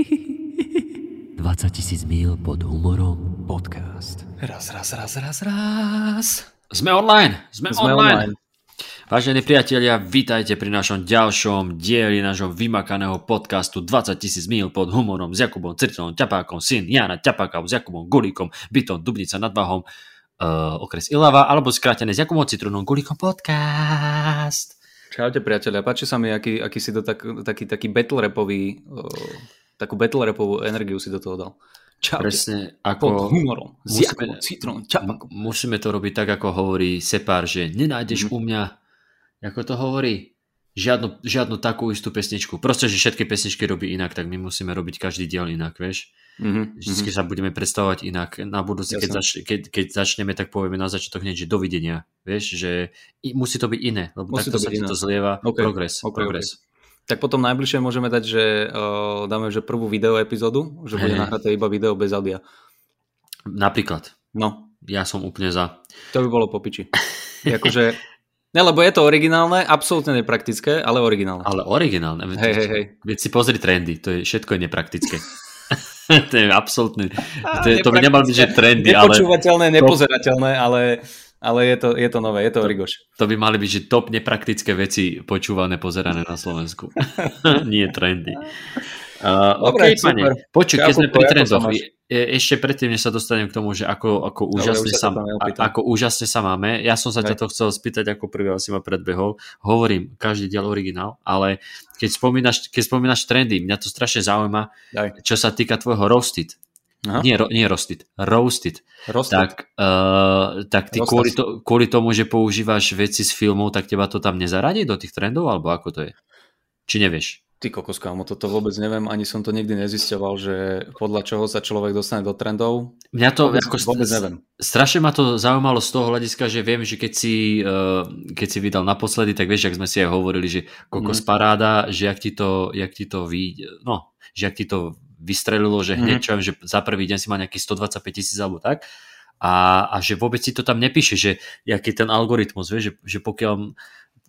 20 tisíc mil pod humorom podcast. Raz, raz, raz, raz, raz. Sme online, sme, Sme online. online. Vážení priatelia, vítajte pri našom ďalšom dieli nášho vymakaného podcastu 20 tisíc mil pod humorom s Jakubom Cirtelom Ťapákom, syn Jana Ťapáka s Jakubom Gulíkom, bytom Dubnica nad Váhom, uh, okres Ilava, alebo skrátené s Jakubom Citronom Gulíkom podcast. Čaute priatelia, páči sa mi, aký, aký si to tak, taký, taký battle rapový, uh, takú battle rapovú energiu si do toho dal. Čaute. Presne Pod ako... humorom. S Citron, Čapakom. Musíme to robiť tak, ako hovorí Sepár, že nenájdeš Mhm. u mňa, ako to hovorí, žiadnu, žiadnu takú istú pesničku. Proste, že všetky pesničky robí inak, tak my musíme robiť každý diel inak, vieš. Mhm, Vždycky sa budeme predstavovať inak. Na budúci, keď, zač, keď, keď začneme, tak povieme na začiatok hneď, že dovidenia. Vieš, že i, musí to byť iné, lebo Musí takto to sa ti to zlieva. OK, Progres, OK, progres. Tak potom najbližšie môžeme dať, že uh, dáme že prvú video epizódu, že bude Hej. nahraté iba video bez audia. Napríklad, No, ja som úplne za. to by bolo po piči. akože, ne, lebo je to originálne, absolútne nepraktické, ale originálne. Ale originálne. Hej, hej, hej. Veď si pozri trendy, to je všetko je nepraktické. to je absolútne. To, je, to by nemal byť, že trendy, ale Nepočúvateľné, nepozerateľné, ale, ale je, to, je to nové, je to origoš. to by mali byť, že top nepraktické veci počúvané, pozerané na Slovensku. Nie trendy. Uh, Dobre, OK, pane. Počuj, keď sme pri trendoch, ešte predtým, než sa dostanem k tomu, že ako, ako, Dobre, úžasne, už sa, sa to ako úžasne sa máme, ja som sa ťa to chcel spýtať ako prvý, ale si ma predbehol. Hovorím, každý diel originál, ale keď spomínaš, keď spomínaš trendy, mňa to strašne zaujíma, Daj. čo sa týka tvojho roasted. Aha. Nie, ro, nie roasted, roasted. Rostet. Tak, uh, tak ty Roasted. kvôli, to, kvôli tomu, že používaš veci z filmov, tak teba to tam nezaradí do tých trendov, alebo ako to je? Či nevieš? Ty kokos, kámo, toto vôbec neviem, ani som to nikdy nezisťoval, že podľa čoho sa človek dostane do trendov. Mňa to Vôbec, ako, vôbec neviem. strašne ma to zaujímalo z toho hľadiska, že viem, že keď si, uh, keď si vydal naposledy, tak vieš, ak sme si aj hovorili, že kokos Mhm. paráda, že jak ti to, jak ti to vy, no, že jak ti to vystrelilo, že hneď, Mhm. čo viem, že za prvý deň si mal nejaký 125 tisíc alebo tak a, a že vôbec si to tam nepíše, že jaký ten algoritmus, vieš, že, že pokiaľ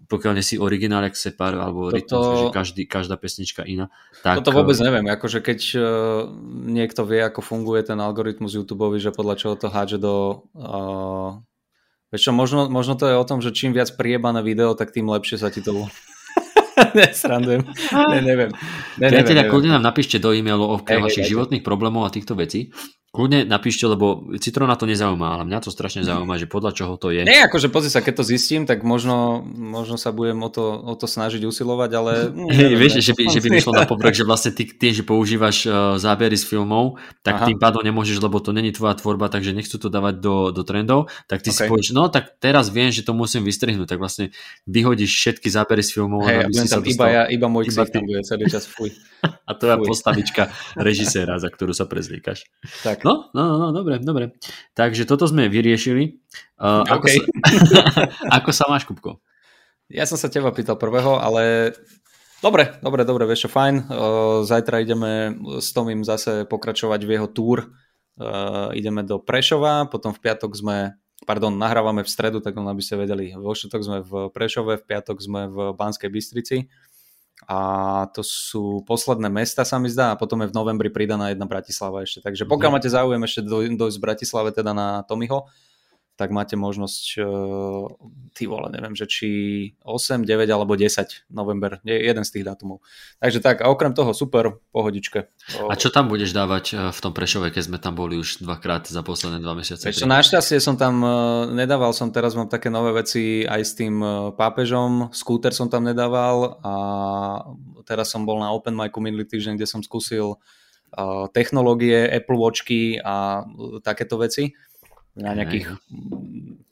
pokiaľ nie si originál, jak Separ, alebo Toto- rytmus, že každý, každá pesnička iná. Tak, Toto vôbec eh, neviem, akože keď uh, niekto vie, ako funguje ten algoritmus YouTube, že podľa čoho to hádže do... Uh, vieš čo, možno, možno to je o tom, že čím viac priebané video, tak tým lepšie sa ti to... Nesrandujem. Ne, neviem. Ne, neviem, Priatelia, neviem. kľudne nám napíšte do e-mailu o Hej, hej, vašich životných problémov a týchto vecí. Kľudne napíšte, lebo Citrona to nezaujíma, ale mňa to strašne zaujíma, že podľa čoho to je. Nie, akože pozri sa, keď to zistím, tak možno, možno sa budem o to, o to snažiť usilovať, ale... neviem, vieš, že by, že by vyšlo na povrch, že vlastne ty, ty že používaš uh, zábery z filmov, tak Aha. tým pádom nemôžeš, lebo to není tvoja tvorba, takže nechcú to dávať do, do trendov, tak ty si Ok. povieš, no tak teraz viem, že to musím vystrihnúť, tak vlastne vyhodíš všetky zábery z filmov, a aby budem si sa tam iba, dostal. ja, iba môj Iba tam bude celý čas, fuj. A to je postavička režiséra, za ktorú sa prezlíkaš. Tak. No, no, no, dobre, dobre. Takže toto sme vyriešili. Uh, ako, OK. sa, ako sa máš, Kupko? Ja som sa teba pýtal prvého, ale dobre, dobre, dobre, vieš čo, fajn. Uh, Zajtra ideme s Tomým zase pokračovať v jeho túr. Uh, ideme do Prešova, potom v piatok sme, pardon, nahrávame v stredu, tak len aby ste vedeli. Vo štvrtok sme v Prešove, v piatok sme v Banskej Bystrici. A to sú posledné mesta, sa mi zdá, a potom je v novembri pridaná jedna Bratislava ešte. Takže pokiaľ Mhm. máte záujem ešte doj- dojsť z Bratislave teda na Tomiho, tak máte možnosť, uh, ty vole, neviem, že či 8, 9 alebo 10 november, je jeden z tých dátumov. Takže tak, a okrem toho super, pohodičke. A čo tam budeš dávať eh, v tom Prešove, keď sme tam boli už dvakrát za posledné dva mesiace? Čo, našťastie som tam, uh, nedával som, teraz mám také nové veci aj s tým pápežom, skúter som tam nedával a teraz som bol na Open Micu minulý týždeň, kde som skúsil technológie, Apple Watchky a takéto veci na nejakých,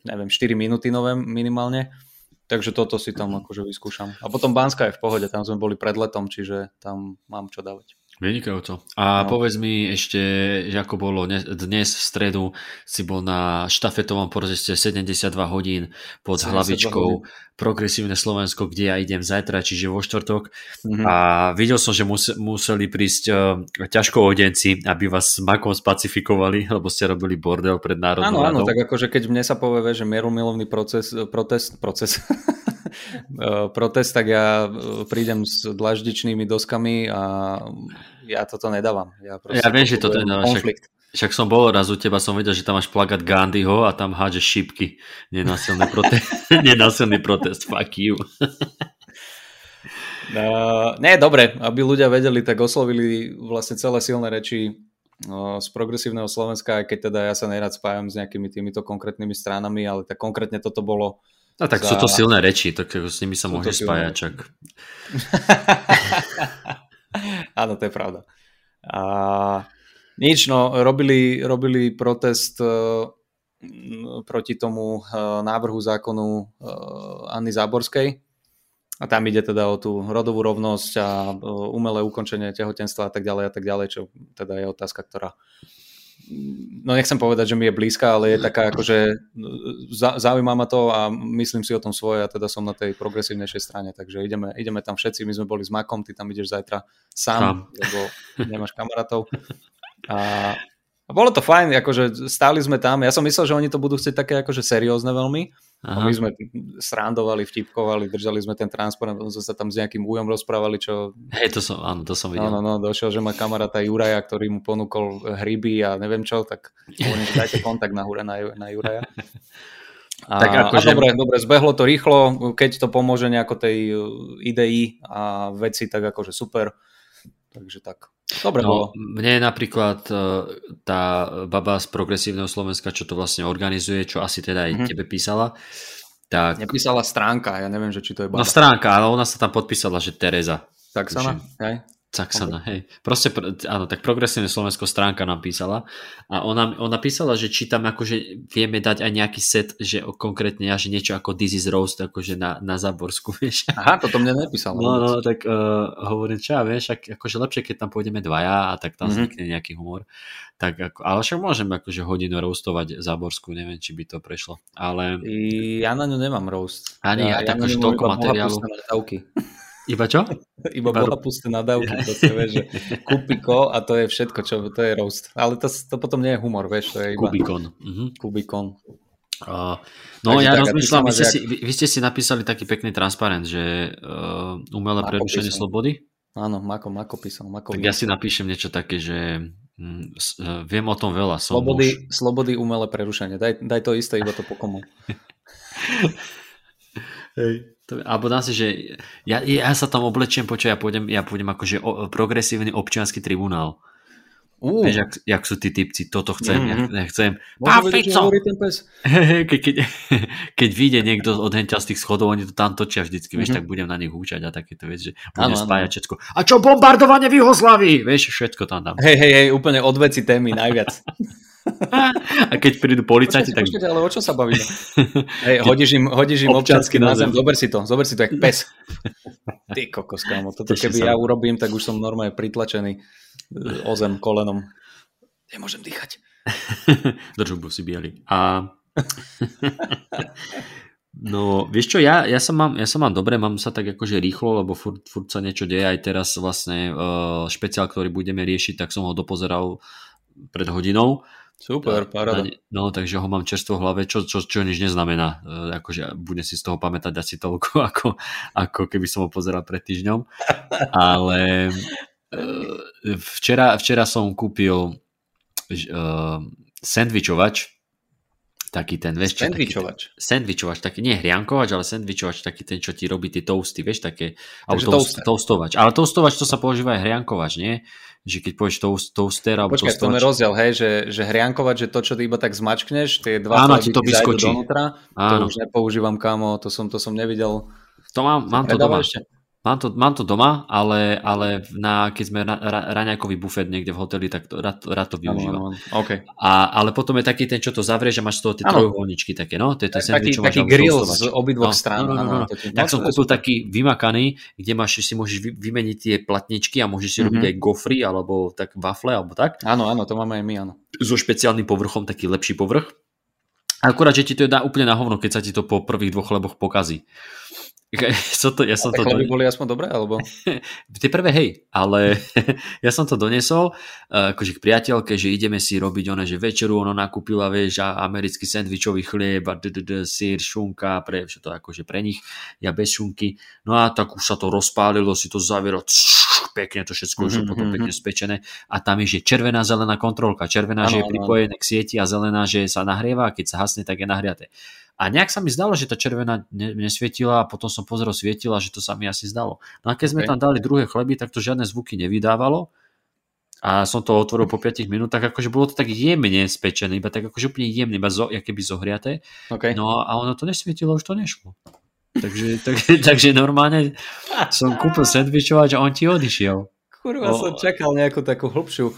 neviem, 4 minúty nové minimálne. Takže toto si tam akože vyskúšam. A potom Banska je v pohode, tam sme boli pred letom, čiže tam mám čo dávať. Vynikajúco. A No. povedz mi ešte, že ako bolo ne- dnes v stredu, si bol na štafetovom proteste 72 hodín pod 72 hlavičkou hodín. Progresívne Slovensko, kde ja idem zajtra, čiže vo štvrtok. Mhm. A videl som, že muse- museli prísť uh, ťažko odenci, aby vás s makom spacifikovali, lebo ste robili bordel pred Áno, Národnou áno, radou. tak akože keď mne sa povie, že mierumilovný proces, protest, proces, protest, tak ja e, prídem s dlaždičnými doskami a ja toto nedávam. Ja, ja viem, že toto nedávam. Však, však som bol raz u teba, som vedel, že tam máš plagát Gandhiho a tam hádže šipky. Nenasilný protest. Nenasilný protest. Fuck you. Uh, nie, dobre, aby ľudia vedeli, tak oslovili vlastne celé silné reči z progresívneho Slovenska, aj keď teda ja sa nerad spájam s nejakými týmito konkrétnymi stranami, ale tak konkrétne toto bolo No tak za... sú to silné reči, tak s nimi sa môže spájať, čak. Áno, to je pravda. A nič, no, robili, robili protest uh, proti tomu uh, návrhu zákonu uh, Anny Záborskej, a tam ide teda o tú rodovú rovnosť a umelé ukončenie tehotenstva a tak ďalej a tak ďalej, čo teda je otázka, ktorá no nechcem povedať, že mi je blízka, ale je taká akože zaujíma ma to a myslím si o tom svoje a teda som na tej progresívnejšej strane, takže ideme, ideme tam všetci, my sme boli s Makom, ty tam ideš zajtra sám, lebo nemáš kamarátov. A, a bolo to fajn, akože stáli sme tam, ja som myslel, že oni to budú chcieť také akože seriózne veľmi, Aha. A my sme srandovali, vtipkovali, držali sme ten transparent, potom sme sa tam s nejakým újom rozprávali, čo... Hej, to som, áno, to som videl. Áno, no, došiel, že má kamaráta Juraja, ktorý mu ponúkol hryby a neviem čo, tak hovorím, že dajte kontakt na, na, na Juraja. A, tak ako, a dobre, dobre, zbehlo to rýchlo, keď to pomôže nejako tej uh, idei a veci, tak akože super. Takže tak. Dobre no. Mne napríklad e, tá baba z progresívneho Slovenska, čo to vlastne organizuje, čo asi teda aj mm-hmm. tebe písala, tak... Nepísala stránka, ja neviem, že či to je baba. No stránka, ale ona sa tam podpísala, že Tereza. Tak sa hej? Saxana, okay. hej. Proste, áno, tak progresívne Slovensko stránka nám písala a ona, ona písala, že či tam akože vieme dať aj nejaký set, že konkrétne ja, že niečo ako This is Roast, akože na, na Zaborsku, vieš. Aha, toto mne nepísala. No, no, tak uh, hovorím, čo ja, vieš, ak, akože lepšie, keď tam pôjdeme dvaja a tak tam mm-hmm. vznikne nejaký humor. Tak ako, ale však môžeme akože hodinu roastovať Zaborsku, neviem, či by to prešlo, ale... I ja na ňu nemám roast. Ani, ja, ja tak už toľko materiálu. Iba čo? Iba, Iba bola pusté nadávky, to sa vie, že Kubiko a to je všetko, čo to je roast. Ale to, to potom nie je humor, vieš, to je iba... Kubikon. Uh-huh. Kubikon. Uh, no Takže ja tak, rozmýšľam, vy ste, si, vy, vy ste si napísali taký pekný transparent, že uh, umelé prerušenie slobody? Áno, Mako, Mako písal. Mako tak ja si napíšem niečo také, že mm, uh, viem o tom veľa. Som slobody, muž. slobody umelé prerušenie. Daj, daj to isté, iba to po komu. Hej. To, alebo dá si, že ja, ja sa tam oblečiem, počuj, ja pôjdem, ja pôjdem akože o, progresívny občianský tribunál. Uh. Vieš, jak, jak sú tí typci, toto chcem, mm-hmm. ja, ja chcem. Pán Fico! Ke, keď, keď vyjde niekto od z tých schodov, oni to tam točia vždycky, mm-hmm. vieš, mhm. tak budem na nich húčať a takéto, vieš, že budem ano, spájať ano. všetko. A čo bombardovanie v Juhoslavii? Vieš, všetko tam dám. Hej, hej, hej, úplne odveci témy najviac. A keď prídu policajti, tak... Počkajte, ale o čo sa bavíme? Hej, hodíš im, hodíš im občanský názem, zober si to, zober si to jak pes. Ty kokos, kámo, toto keby ja urobím, tak už som normálne pritlačený e, o zem kolenom. Nemôžem dýchať. Držubu si bieli. A... No, vieš čo, ja, ja, sa mám, ja sa mám dobre, mám sa tak akože rýchlo, lebo furt, furt sa niečo deje, aj teraz vlastne uh, špeciál, ktorý budeme riešiť, tak som ho dopozeral pred hodinou Super, paráda. No, takže ho mám čerstvo v hlave, čo, čo, čo nič neznamená. E, akože budem si z toho pamätať asi toľko, ako, ako keby som ho pozeral pred týždňom. Ale e, včera, včera som kúpil uh, sandvičovač, taký ten, vieš čo? Sandvičovač. Taký, sandvičovač, taký nie hriankovač, ale sandvičovač, taký ten, čo ti robí tie toasty, vieš, také, alebo toast, toastovač. Ale toastovač, to sa používa aj hriankovač, nie? Že keď povieš toast, toaster alebo Počkaj, toastovač. to je rozdiel, hej, že, že hriankovač, že to, čo ty iba tak zmačkneš, tie dva Áno, ti to vyskočí. Donútra, Áno. to už nepoužívam, kamo, to som, to som nevidel. To mám, mám to doma. Ešte? Mám to, mám to doma, ale, ale na, keď sme ra, ra, raňajkový bufet niekde v hoteli, tak to, rád, rád to využívam. Okay. A, ale potom je taký ten, čo to zavrieš a máš z toho tie trojuholničky také, no? To je taký, taký grill z obidvoch no, strán. No, no, no, no. Tak som kúpil taký vymakaný, kde máš, si môžeš vymeniť tie platničky a môžeš si mm-hmm. robiť aj gofry alebo tak wafle alebo tak. Áno, áno, to máme aj my, áno. So špeciálnym povrchom, taký lepší povrch. Akurát, že ti to dá úplne na hovno, keď sa ti to po prvých dvoch leboch pokazí. Som to, ja som to donesol, boli aspoň dobré, alebo? tie prvé hej, ale ja som to donesol akože k priateľke, že ideme si robiť ona, že večeru ono nakúpila, vieš, a americký sendvičový chlieb a sír, šunka, pre, všetko akože pre nich, ja bez šunky. No a tak už sa to rozpálilo, si to zaviero, pekne to všetko už Mhm, potom mhm, pekne spečené a tam je, že červená, zelená kontrolka, červená, že je pripojené k sieti a zelená, že sa nahrieva a keď sa hasne, tak je nahriaté. A nejak sa mi zdalo, že tá červená ne, nesvietila a potom som pozrel svietila, že to sa mi asi zdalo. No a keď sme tam dali druhé chleby, tak to žiadne zvuky nevydávalo a som to otvoril po 5 minútach, akože bolo to tak jemne spečené, iba tak akože úplne jemne, iba zo, keby zohriaté. OK. No a ono to nesvietilo, už to nešlo. Takže, tak, takže normálne som kúpil sandvičovač a on ti odišiel. Kurva, O- som čakal nejakú takú hlbšiu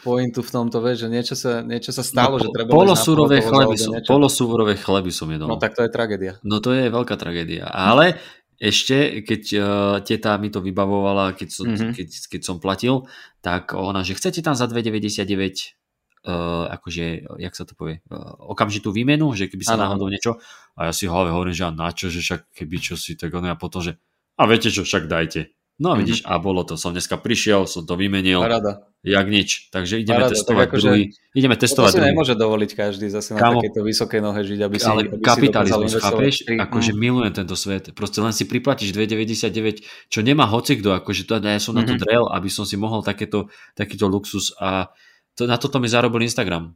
pointu v tomto, vieš, že niečo sa, niečo sa stalo, No, že treba... polosúrové chleby som, polosúrové chleby som jedol. No tak to je tragédia. No to je veľká tragédia. Ale ešte, keď uh, teta mi to vybavovala, keď som, Mhm. mm-hmm. keď, keď som platil, tak ona, že chcete tam za 2,99 Uh, akože, jak sa to povie, uh, okamžitú výmenu, že keby sa Áno, náhodou niečo, a ja si hlave hovorím, že a na čo, že však keby čo si, tak ono ja potom, že a viete čo, však dajte. No a Mhm. vidíš, a bolo to, som dneska prišiel, som to vymenil, Paráda. Jak nič, takže ideme Paráda, testovať akože- druhý, ideme To testovať si druhý. nemôže dovoliť každý zase na Kámo, takéto vysoké nohe žiť, aby si, ale aby si kapitalizmus, dokázal chápeš? investovať. Akože Mm. milujem tento svet. Proste len si priplatíš 2,99, čo nemá hocikto, akože to, ja som na to Mhm. drel, aby som si mohol takéto, takýto luxus a to, na toto mi zarobil Instagram.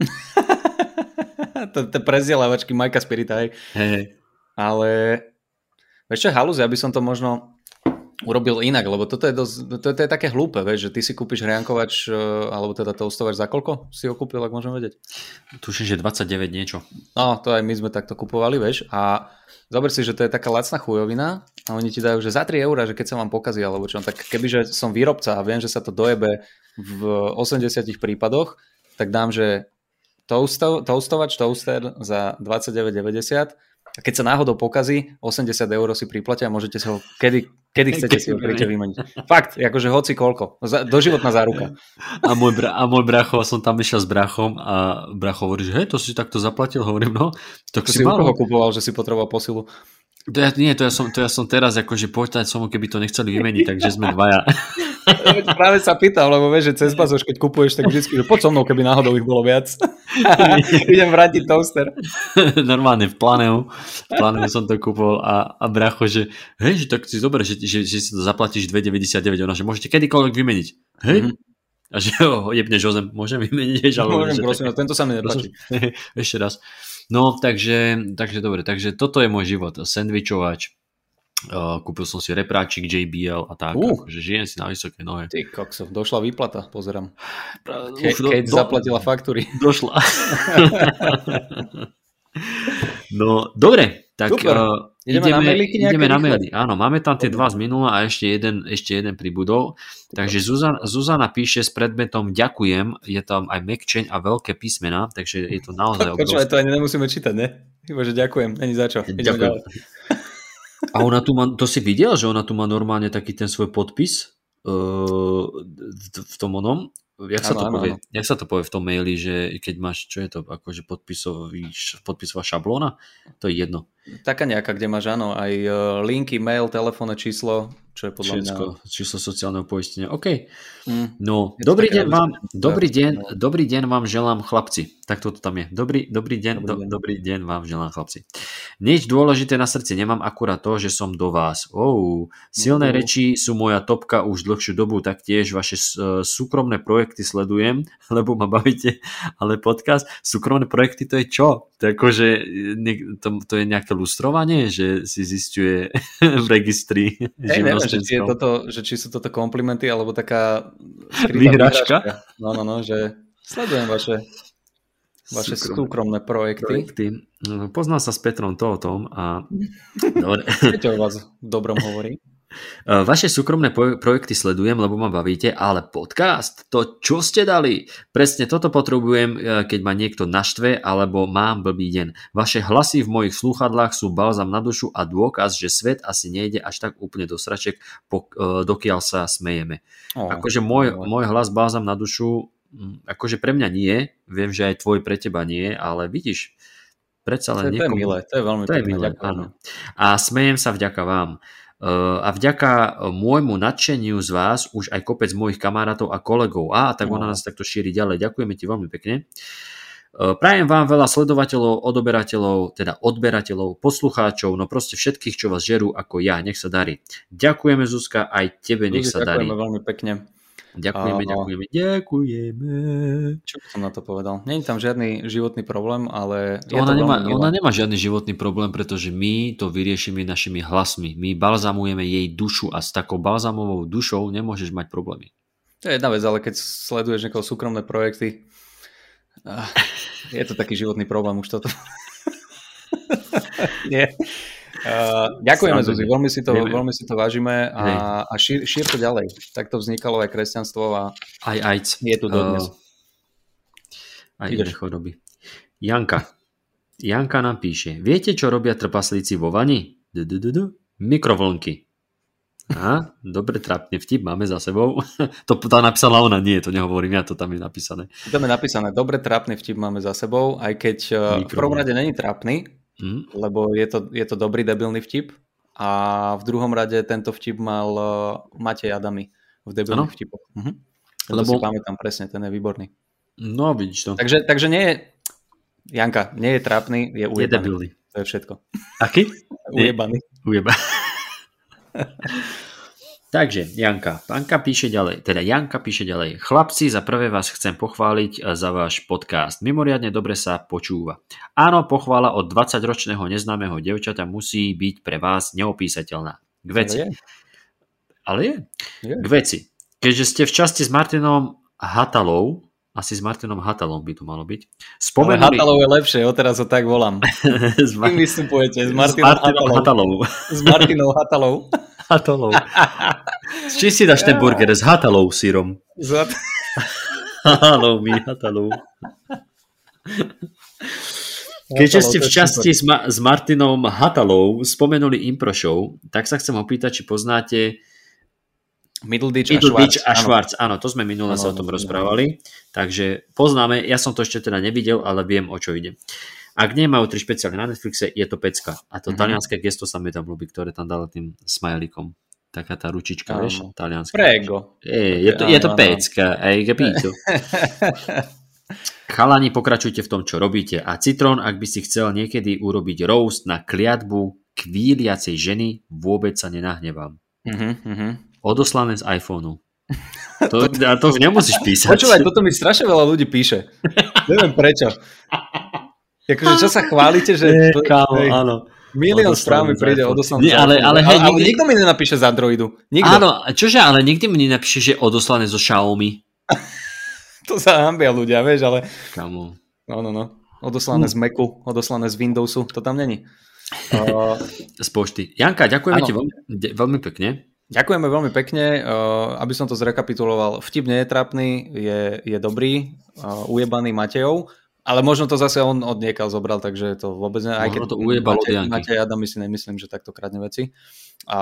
to, to prezieľavačky Majka Spirita, hej. Hej. Ale vieš čo, halúzi, aby som to možno urobil inak, lebo toto je, dosť, to, to je také hlúpe, vieš, že ty si kúpiš hriankovač, e, alebo teda toastovač za koľko si ho kúpil, ak môžem vedieť? Tuším, že 29 niečo. No, to aj my sme takto kupovali, vieš, a zober si, že to je taká lacná chujovina a oni ti dajú, že za 3 eurá, že keď sa vám pokazí, alebo čo, tak kebyže som výrobca a viem, že sa to dojebe v 80 prípadoch, tak dám, že toasto, toastovač, toaster za 29,90 a keď sa náhodou pokazí, 80 eur si priplatia a môžete si ho, kedy, kedy chcete si ho príďte vymeniť. Fakt, akože hoci koľko. Doživotná záruka. A môj, bra, a môj bracho, som tam išiel s brachom a bracho hovorí, že hej, to si takto zaplatil, hovorím, no, tak To si si u mal. koho kupoval, že si potreboval posilu. To ja, nie, to ja, som, to ja som teraz akože počítať som, keby to nechceli vymeniť, takže sme dvaja. Práve sa pýtal, lebo vieš, že cez bazoš, keď kupuješ, tak vždycky, že poď so mnou, keby náhodou ich bolo viac. Idem vrátiť toaster. normálne v planeu, v planeu som to kúpol a, a bracho, že hej, že tak si zober, že, že, že si to zaplatíš 2,99, ona, že môžete kedykoľvek vymeniť. Hej? Mhm. A že ho jebneš o zem, môžem vymeniť? Alebo Môžem, že prosím, no, tento sa mi nepáči. Ešte raz. No, takže, takže dobre, takže toto je môj život. Sandvičovač, uh, kúpil som si repráčik JBL a tak, Uh. akože žijem si na vysoké nohe. Ty kokso, došla výplata, pozerám. Už Ke, do- keď do- zaplatila faktúry. Došla. no, dobre, tak Super. uh, Ideme ideme, na mailiky nejaké ideme na maily. Áno, máme tam tie dva z minula a ešte jeden, ešte jeden pribudol. Takže Zuzana, Zuzana píše s predmetom ďakujem, je tam aj mekčeň a veľké písmena, takže je to naozaj Počúvaj, obrovské. to ani nemusíme čítať, ne? Iba, že ďakujem, není za čo. Ideme Ďakujem. ďalej. A ona tu má, to si videl, že ona tu má normálne taký ten svoj podpis uh, v, tom onom, jak sa, to povie, jak sa to povie v tom maili, že keď máš, čo je to, akože podpisový, podpisová šablóna, to je jedno. Taká nejaká, kde máš, áno, aj e, linky, mail, telefónne číslo, čo je podľa Všetko, mňa... číslo sociálneho poistenia. OK. Mm. No, Je dobrý deň vám, dobrý deň, no. dobrý deň vám želám chlapci. Tak toto tam je. Dobrý, dobrý deň, Dobrý do, deň. dobrý deň vám želám chlapci. Nič dôležité na srdci, nemám akurát to, že som do vás. Oh, silné Uh. reči sú moja topka už dlhšiu dobu, taktiež vaše e, súkromné projekty sledujem, lebo ma bavíte, ale podcast, súkromné projekty to je čo? To je, akože, to, to je nejaké lustrovanie, že si zistuje v registri Hej, že či, je toto, že či sú toto komplimenty, alebo taká Vyhračka? No, no, no, že sledujem vaše, vaše Súkromné súkromné projekty. projekty. No, Poznal sa s Petrom to o tom a Dobre. Peťo o vás dobrom hovorí. E, Vaše súkromné projekty sledujem, lebo ma bavíte, ale podcast, to čo ste dali? Presne toto potrebujem, e, keď ma niekto naštve alebo mám blbý deň. Vaše hlasy v mojich slúchadlách sú balzam na dušu a dôkaz, že svet asi nejde až tak úplne do sraček, pok- e, dokiaľ sa smejeme. Oh, Akože môj, no. môj hlas balzam na dušu, mm, akože pre mňa nie, viem, že aj tvoj pre teba nie, ale vidíš, Predsa To len je, to je niekomu... milé, to je veľmi To je pekné, milé, ďakujem. áno. A smejem sa vďaka vám. A vďaka môjmu nadšeniu z vás už aj kopec mojich kamarátov a kolegov. Á, tak ona nás takto šíri ďalej. Ďakujeme ti veľmi pekne. Uh, prajem vám veľa sledovateľov, odoberateľov, teda odberateľov, poslucháčov, no proste všetkých, čo vás žerú ako ja. Nech sa darí. Ďakujeme Zuzka, aj tebe nech Ľudí, sa darí. ďakujeme veľmi pekne. Ďakujeme, Áno. ďakujeme, ďakujeme. Čo by som na to povedal? Není tam žiadny životný problém, ale je Ona to nemá, ona nemá žiadny životný problém, pretože my to vyriešime našimi hlasmi. My balzamujeme jej dušu a s takou balzamovou dušou nemôžeš mať problémy. To je jedna vec, ale keď sleduješ niekoho súkromné projekty, ah, je to taký životný problém už toto. Nie. Uh, ďakujeme. Zuzi, veľmi si to, Vieme. veľmi si to vážime Hej. a, a šír, šír to ďalej. Tak to vznikalo aj kresťanstvo a Aj AIDS. je tu dodnes. Uh, aj Ideš. iné choroby. Janka. Janka nám píše. Viete, čo robia trpaslíci vo vani? Du, du, du, du. Mikrovlnky. Aha, dobre, trápne vtip máme za sebou. to tá napísala ona, nie, to nehovorím ja, to tam je napísané. Tam je napísané, dobre trápny vtip máme za sebou, aj keď uh, v Mikro. prvom rade není trápny, Hm? lebo je to, je to dobrý debilný vtip a v druhom rade tento vtip mal uh, Matej Adami v debilných Áno. vtipoch. Mhm. Lebo si pamätám presne, ten je výborný. No, vidíš to. Takže, takže nie je, Janka, nie je trápny, je Je ujebaný. debilný. To je všetko. Aký? Nie. Ujebaný. Takže, Janka. Panka píše ďalej, teda Janka píše ďalej. Chlapci, za prvé vás chcem pochváliť eh, za váš podcast. Mimoriadne dobre sa počúva. Áno, pochvála od 20-ročného neznámeho devčata musí byť pre vás neopísateľná. K veci. Ale je. Ale je. Je. K veci. Keďže ste v časti s Martinom Hatalou, asi s Martinom Hatalom by to malo byť, Ale spomenuli... Hatalov je lepšie, odteraz ho tak volám. s, S Ma- kým vystupujete? S s Martinom, Martinom Hatalou. Hatalou. S Martinou Hatalou. Hatalou. S čím si dáš ten burger? S Hatalou sírom. Za- Hatalou, mi Hatalou. Keďže ste v časti s, Ma- s Martinom Hatalou spomenuli Impro Show, tak sa chcem opýtať, či poznáte Middleditch a Middle Schwarz. Beach a áno. Schwarz. Áno, to sme minule sa o tom rozprávali. Takže poznáme, ja som to ešte teda nevidel, ale viem, o čo ide. Ak nemajú tri špeciály na Netflixe, je to pecka. A to Mhm. talianské gesto sa mi tam ľúbi, ktoré tam dala tým smajlikom. Taká tá ručička, Áno. vieš, talianska. Prego. E, je to, je to Áno, pecka, aj capito. Chalani, pokračujte v tom, čo robíte. A Citrón, ak by si chcel niekedy urobiť roast na kliatbu kvíliacej ženy, vôbec sa nenahnevám. Mhm, mhm. Odoslané z iPhoneu. To, a to nemusíš písať. Počúvaj, toto mi strašne veľa ľudí píše. Neviem prečo. Akože čo sa chválite, že... E, to- kámo, hej, áno. Milión správ mi príde odoslané. Nie, ale- ale hej, ale nikdy- nikto mi nenapíše z Androidu. Nikto. Áno, čože, ale nikdy mi nenapíše, že je odoslané zo Xiaomi. To sa hambia ľudia, vieš, ale... Kamo. No, no, no. Odoslané z Macu, odoslané z Windowsu, to tam není. Uh, Z pošty. Janka, ďakujeme Áno. ti veľmi, veľmi pekne. ďakujeme veľmi pekne. Uh, aby som to zrekapituloval, vtip nie je trápny, je, je dobrý, uh, ujebaný Matejov, ale možno to zase on od niekaľ zobral, takže to vôbec ne... Aj keď to ujebal od Matej, Janky. Matej Adam si nemyslím, že takto kradne veci. A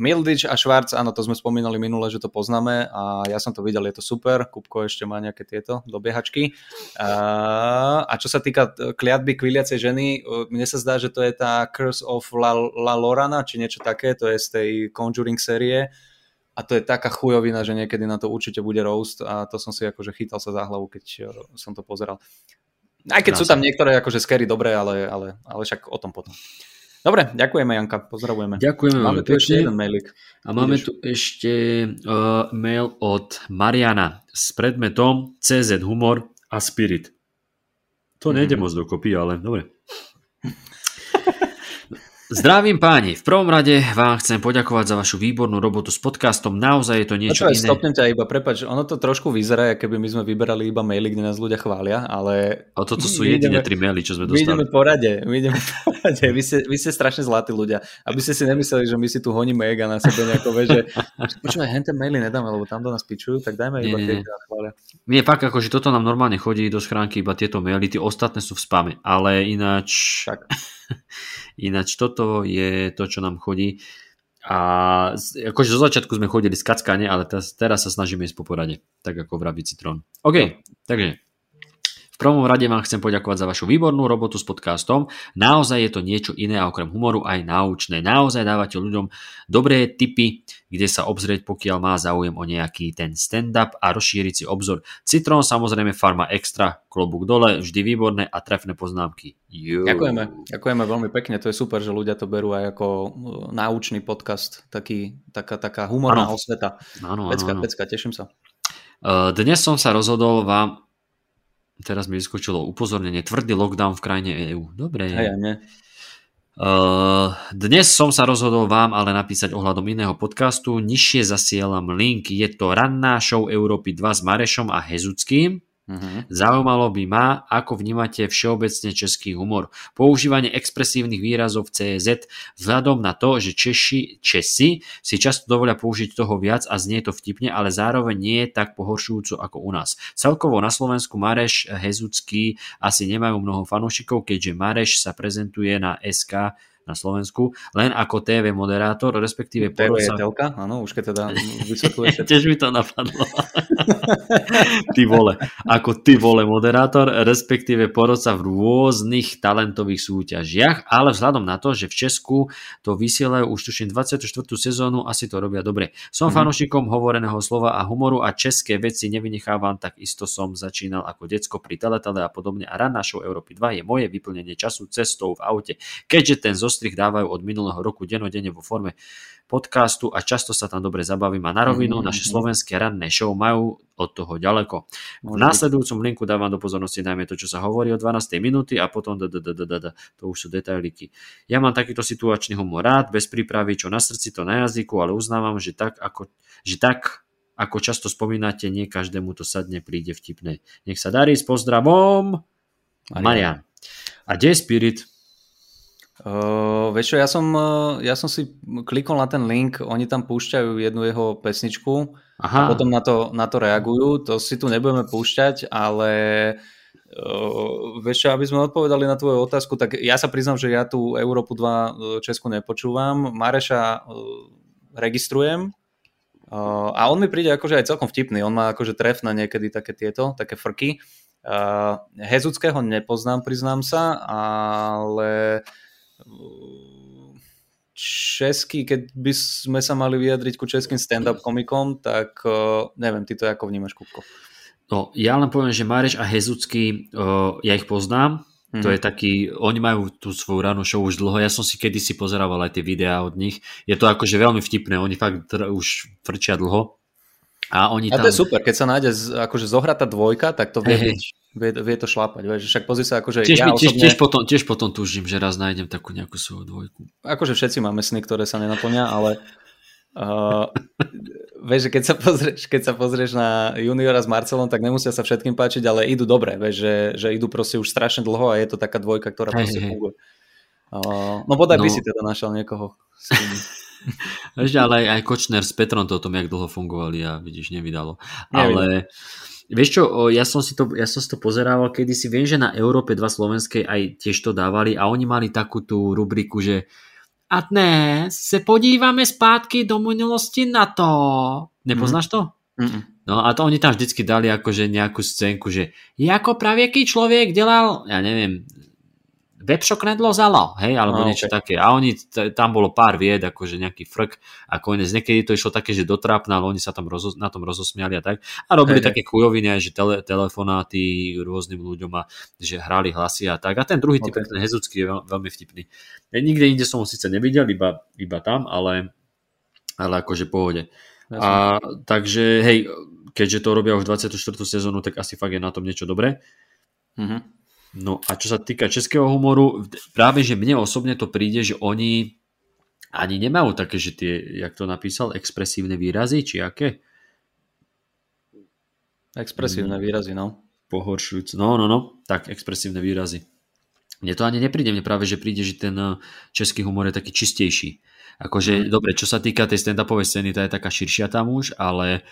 Mildič a Schwarz, áno, to sme spomínali minule, že to poznáme a ja som to videl, je to super. Kupko ešte má nejaké tieto dobiehačky. A, a čo sa týka t- kliatby kviliacej ženy, uh, mne sa zdá, že to je tá Curse of La, La Lorana, či niečo také, to je z tej Conjuring série a to je taká chujovina, že niekedy na to určite bude roast a to som si akože chytal sa za hlavu, keď uh, som to pozeral. Aj keď sú tam niektoré akože scary dobré, ale, ale, ale však o tom potom. Dobre, ďakujeme Janka, pozdravujeme. Ďakujeme Máme tu ešte jeden mailik. A máme Ideš. tu ešte uh, mail od Mariana s predmetom CZ Humor a Spirit. To Mhm. nejde moc dokopy, ale dobre. Zdravím páni, v prvom rade vám chcem poďakovať za vašu výbornú robotu s podcastom. Naozaj je to niečo Počúvaj, iné. stopnem ťa iba, prepač, ono to trošku vyzerá, keby my sme vyberali iba maily, kde nás ľudia chvália, ale A toto sú ideme- tri maily, čo sme my ideme dostali. po rade, my ideme po rade. Vy ste, vy ste strašne zlatí ľudia. Aby ste si nemysleli, že my si tu honíme ega na sebe nejako, vieš, že počúvaj, hen ten maily nedáme, lebo tam do nás pičujú, tak dajme iba Nie, nie, tie, nie. ktoré chvália. Nie, fakt, akože toto nám normálne chodí do schránky iba tieto maily, tie ostatné sú v spame, ale ináč, Tak. ináč toto je to, čo nám chodí. A z- akože zo začiatku sme chodili skackane, ale teraz, teraz sa snažíme ísť po porade, tak ako vraví Citrón. OK, takže V prvom rade vám chcem poďakovať za vašu výbornú robotu s podcastom. Naozaj je to niečo iné a okrem humoru aj náučné. Naozaj dávate ľuďom dobré tipy, kde sa obzrieť, pokiaľ má záujem o nejaký ten stand-up a rozšíriť si obzor. Citrón, samozrejme Farma Extra, klobúk dole, vždy výborné a trefné poznámky. Jo. Ďakujeme, ďakujeme veľmi pekne, to je super, že ľudia to berú aj ako uh, náučný podcast, taký, taká, taká humorná ano. osveta. Áno, áno. pecka, teším sa. Uh, dnes som sa rozhodol vám Teraz mi vyskočilo upozornenie, tvrdý lockdown v krajine EÚ. Dobre. Aj, nie. Uh, dnes som sa rozhodol vám ale napísať ohľadom iného podcastu. Nižšie zasielam link. Je to ranná show Európy 2 s Marešom a Hezuckým. Uh-huh. Zaujímalo by ma, ako vnímate všeobecne český humor. Používanie expresívnych výrazov v CZ vzhľadom na to, že Češi, Česi si často dovolia použiť toho viac a znie to vtipne, ale zároveň nie je tak pohoršujúco ako u nás. Celkovo na Slovensku Mareš Hezucký asi nemajú mnoho fanúšikov, keďže Mareš sa prezentuje na SK na Slovensku, len ako TV moderátor, respektíve TV je telka, áno, už keď teda vysvetľuješ. Tiež mi to napadlo. ty vole, ako ty vole moderátor, respektíve porodca v rôznych talentových súťažiach, ale vzhľadom na to, že v Česku to vysielajú už tuším 24. sezónu, asi to robia dobre. Som mm-hmm. fanúšikom hovoreného slova a humoru a české veci nevynechávam, tak isto som začínal ako decko pri teletele a podobne a ranná show Európy 2 je moje vyplnenie času cestou v aute. Keďže ten zo zostrih dávajú od minulého roku denodene vo forme podcastu a často sa tam dobre zabavím a na rovinu mm-hmm. naše slovenské ranné show majú od toho ďaleko. V následujúcom linku dávam do pozornosti najmä to, čo sa hovorí o 12. minúty a potom to už sú detailiky. Ja mám takýto situačný humor rád, bez prípravy, čo na srdci, to na jazyku, ale uznávam, že tak ako, že tak ako často spomínate, nie každému to sadne príde vtipné. Nech sa darí s pozdravom, Marian. Marian. A kde je Spirit? Uh, vieš čo, ja som, uh, ja som si klikol na ten link, oni tam púšťajú jednu jeho pesničku Aha. a potom na to, na to reagujú, to si tu nebudeme púšťať, ale uh, vieš čo, aby sme odpovedali na tvoju otázku, tak ja sa priznám, že ja tu Európu 2 Česku nepočúvam, Mareša uh, registrujem uh, a on mi príde akože aj celkom vtipný, on má akože tref na niekedy také tieto, také frky. Uh, Hezuckého nepoznám, priznám sa, ale český, keď by sme sa mali vyjadriť ku českým stand-up komikom, tak uh, neviem, ty to ako vnímaš, Kupko? No, ja len poviem, že Mareš a Hezucký, uh, ja ich poznám, mm-hmm. to je taký, oni majú tú svoju ránu show už dlho, ja som si kedysi pozerával aj tie videá od nich, je to akože veľmi vtipné, oni fakt už frčia dlho, a, oni a to je super, keď sa nájde akože zohratá dvojka, tak to vie, hey, byť, vie, vie to šlapať. Vieš. Však pozri sa, akože tiež, ja osobne... tiež, potom, tiež potom túžim, že raz nájdem takú nejakú svoju dvojku. Akože všetci máme sny, ktoré sa nenaplňa, ale uh, vieš, že keď sa, pozrieš, keď sa pozrieš na juniora s Marcelom, tak nemusia sa všetkým páčiť, ale idú dobre, vieš, že, že idú proste už strašne dlho a je to taká dvojka, ktorá hey, proste hey. funguje. Uh, no bodaj no. by si teda našiel niekoho s tým. Ešte ale aj Kočner s Petrom to o tom, jak dlho fungovali a vidíš, nevydalo. Ale vieš čo, ja som, si to, ja som si to pozerával kedysi, viem, že na Európe 2 slovenskej aj tiež to dávali a oni mali takú tú rubriku, že a dnes se podívame zpátky do minulosti na to. Nepoznáš to? Mm-mm. No a to oni tam vždycky dali akože nejakú scénku, že ako pravieký človek delal, ja neviem, knedlo zalo, hej, alebo no, niečo okay. také. A oni, t- tam bolo pár vied, akože nejaký frk a konec. Niekedy to išlo také, že dotrápne, ale oni sa tam rozo, na tom rozosmiali a tak. A robili hey, také chujoviny že tele, telefonáty rôznym ľuďom a že hrali hlasy a tak. A ten druhý okay. typ, ten Hezucký je veľ, veľmi vtipný. Ja nikde inde som ho síce nevidel, iba, iba tam, ale, ale akože pohode. A takže, hej, keďže to robia už 24. sezónu, tak asi fakt je na tom niečo dobré. Mm-hmm. No a čo sa týka českého humoru, práve že mne osobne to príde, že oni ani nemajú také, že tie, jak to napísal, expresívne výrazy, či aké? Expresívne výrazy, no. Pohoršujúce. No, no, no. Tak, expresívne výrazy. Mne to ani nepríde, mne práve, že príde, že ten eh, český humor je taký čistejší. Akože, mm. dobre, čo sa týka tej stand-upovej scény, tá je taká širšia tam už, ale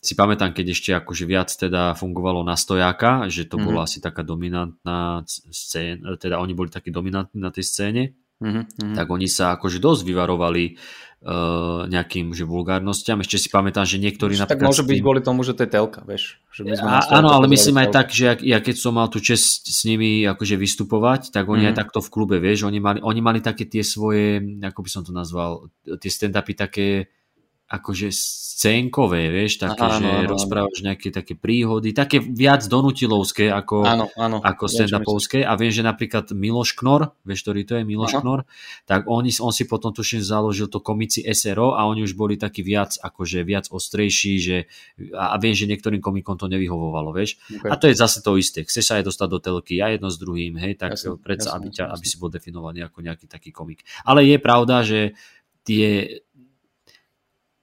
si pamätám, keď ešte akože viac teda fungovalo na stojáka, že to mm-hmm. bola asi taká dominantná scéna, teda oni boli takí dominantní na tej scéne. Mm-hmm. tak oni sa akože dosť vyvarovali uh, nejakým že vulgárnostiam. Ešte si pamätám, že niektorí tak napríklad... môže s byť tým- kvôli tomu, že to je telka, vieš. Že my sme A, áno, ale myslím aj telka. tak, že ja, ja keď som mal tú čest s nimi akože vystupovať, tak oni Mhm. aj takto v klube, vieš, oni mali, oni mali také tie svoje, ako by som to nazval, tie stand-upy také akože scénkové, vieš, také, Aha, že áno, áno, áno. rozprávaš nejaké také príhody, také viac donutilovské ako, Áno, áno. ako stand-upovské a viem, že napríklad Miloš Knor, vieš, ktorý to je Miloš Aha. Knor, tak on, on si potom tuším založil to komici SRO a oni už boli takí viac, akože viac ostrejší, že, a, a viem, že niektorým komikom to nevyhovovalo, vieš. myslíš. A to je zase to isté. Chceš sa aj dostať do telky, ja jedno s druhým, hej, tak Jasne, predsa, jasne, aby, ťa, jasne. aby si bol definovaný ako nejaký taký komik. Ale je pravda, že tie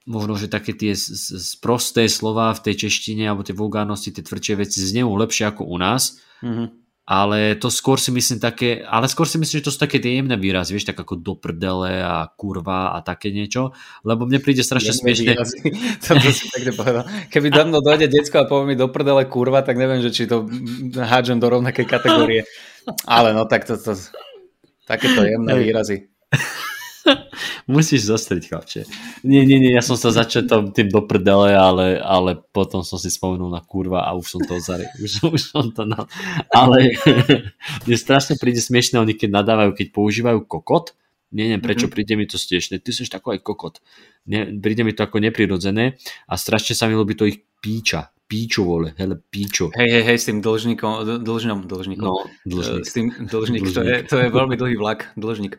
možno, že také tie sprosté slova v tej češtine alebo tie vulgárnosti, tie tvrdšie veci znejú lepšie ako u nás, Mhm. ale to skôr si myslím také, ale skôr si myslím, že to sú také tie jemné výrazy, vieš, tak ako do prdele a kurva a také niečo, lebo mne príde strašne Jemné smiešne. to, si pekne povedal. Keby do mnou dojde decko a povie mi do prdele kurva, tak neviem, že či to hádžem do rovnakej kategórie. Ale no tak to, to takéto jemné výrazy. Musíš zostriť, chlapče. Nie, nie, nie, ja som sa začal tom- tým do prdele, ale, ale potom som si spomenul na kurva a už som to zare... Už, už som to na... Ale mne strašne príde smiešne, oni keď nadávajú, keď používajú kokot, neviem prečo Mhm. príde mi to stiešne, ty seš tako aj kokot. Ne, príde mi to ako neprirodzené a strašne sa mi ľúbi to ich píča. Píču, vole, hele, píču. Hej, hej, hej, s tým dlžníkom, d- dlžňom, dlžníkom. No, dlžník. S tým dlžník, to je, Dlžník. to je veľmi dlhý vlak, dlžník.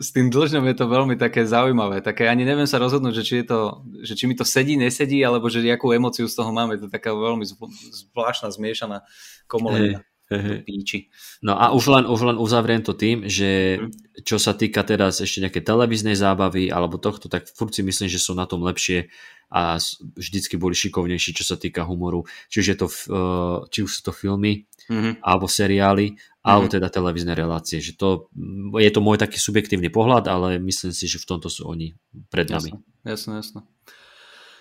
S tým dlžňom je to veľmi také zaujímavé, také ani neviem sa rozhodnúť, že či, je to, že či mi to sedí, nesedí, alebo že akú emociu z toho máme. To je taká veľmi zv- zvláštna, zmiešaná komolina. Hej, hej. Píči. No a už len, už len uzavriem to tým, že Mhm. čo sa týka teraz ešte nejaké televíznej zábavy alebo tohto, tak furt si myslím, že sú na tom lepšie a vždycky boli šikovnejší, čo sa týka humoru. Či už, je to, eh, či už sú to filmy, Mhm. alebo seriály, alebo teda televízne relácie. Že to, mm, je to môj taký subjektívny pohľad, ale myslím si, že v tomto sú oni pred nami. Jasné, jasné.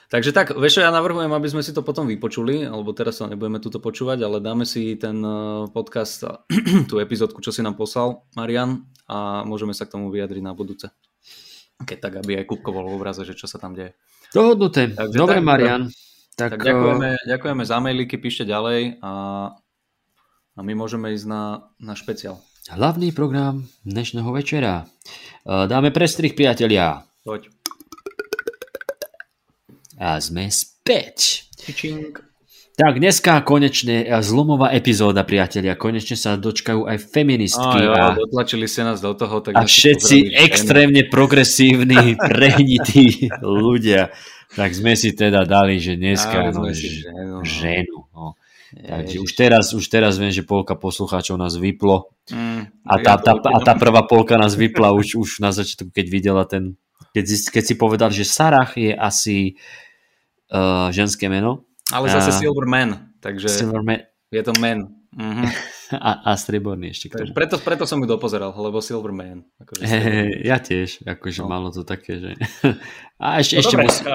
Takže tak, vieš ja navrhujem, aby sme si to potom vypočuli, alebo teraz sa nebudeme tuto počúvať, ale dáme si ten eh, podcast, tú epizódku, čo si nám poslal Marian a môžeme sa k tomu vyjadriť na budúce. Keď tak, aby aj Kupko bol v obraze, že čo sa tam deje. Dohodnuté. Takže Dobre, tak, Marian. Tak Tak, ďakujeme, ďakujeme za mailíky, píšte ďalej a, a my môžeme ísť na, na špeciál. hlavný program dnešného večera. Eh, Dáme prestrih, priatelia. Poď. A sme späť. Čičing. Tak dneska konečne eh, zlomová epizóda, priatelia. Konečne sa dočkajú aj feministky. A, jo, dotlačili ste nás do toho. Tak a všetci pozdravujem ženy. extrémne progresívni, prehnití ľudia. Tak sme si teda dali, že dneska Dali no, si ženu, ženu. No. Takže Ježiš. už teraz, už teraz viem, že polka poslucháčov nás vyplo Mm, a ja tá, tá, to a tá prvá polka nás vypla už, už na začiatku, keď videla ten, keď, zist- keď si povedal, že Sarah je asi uh, ženské meno Ale zase A- Silver Man, takže Silverman je to man. Mhm. a, a strieborný ešte k tomu. preto, preto som ju dopozeral, lebo Silver Man. Akože Hey, ja tiež, akože No. malo to také, že... A No ešte, ešte dobre, musí... uh,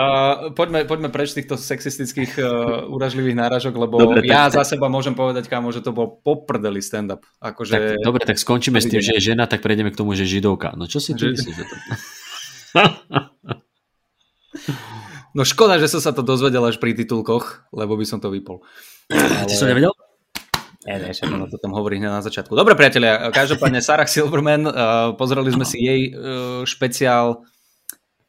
poďme, poďme preč týchto sexistických uh, úražlivých náražok, lebo Dobre, ja tak- za seba môžem povedať, kámo, že to bol poprdeli stand-up. Akože, Tak, dobre, tak skončíme s tým, že je žena, tak prejdeme k tomu, že židovka. No čo si ty Že- myslíš o tom? No škoda, že som sa to dozvedel až pri titulkoch, lebo by som to vypol. Ale... Ty som nevedel? Nie, nie, však ono to tam hovorí hneď na začiatku. Dobre, priatelia, každopádne Sarah Silverman, uh, pozreli sme si jej uh, špeciál,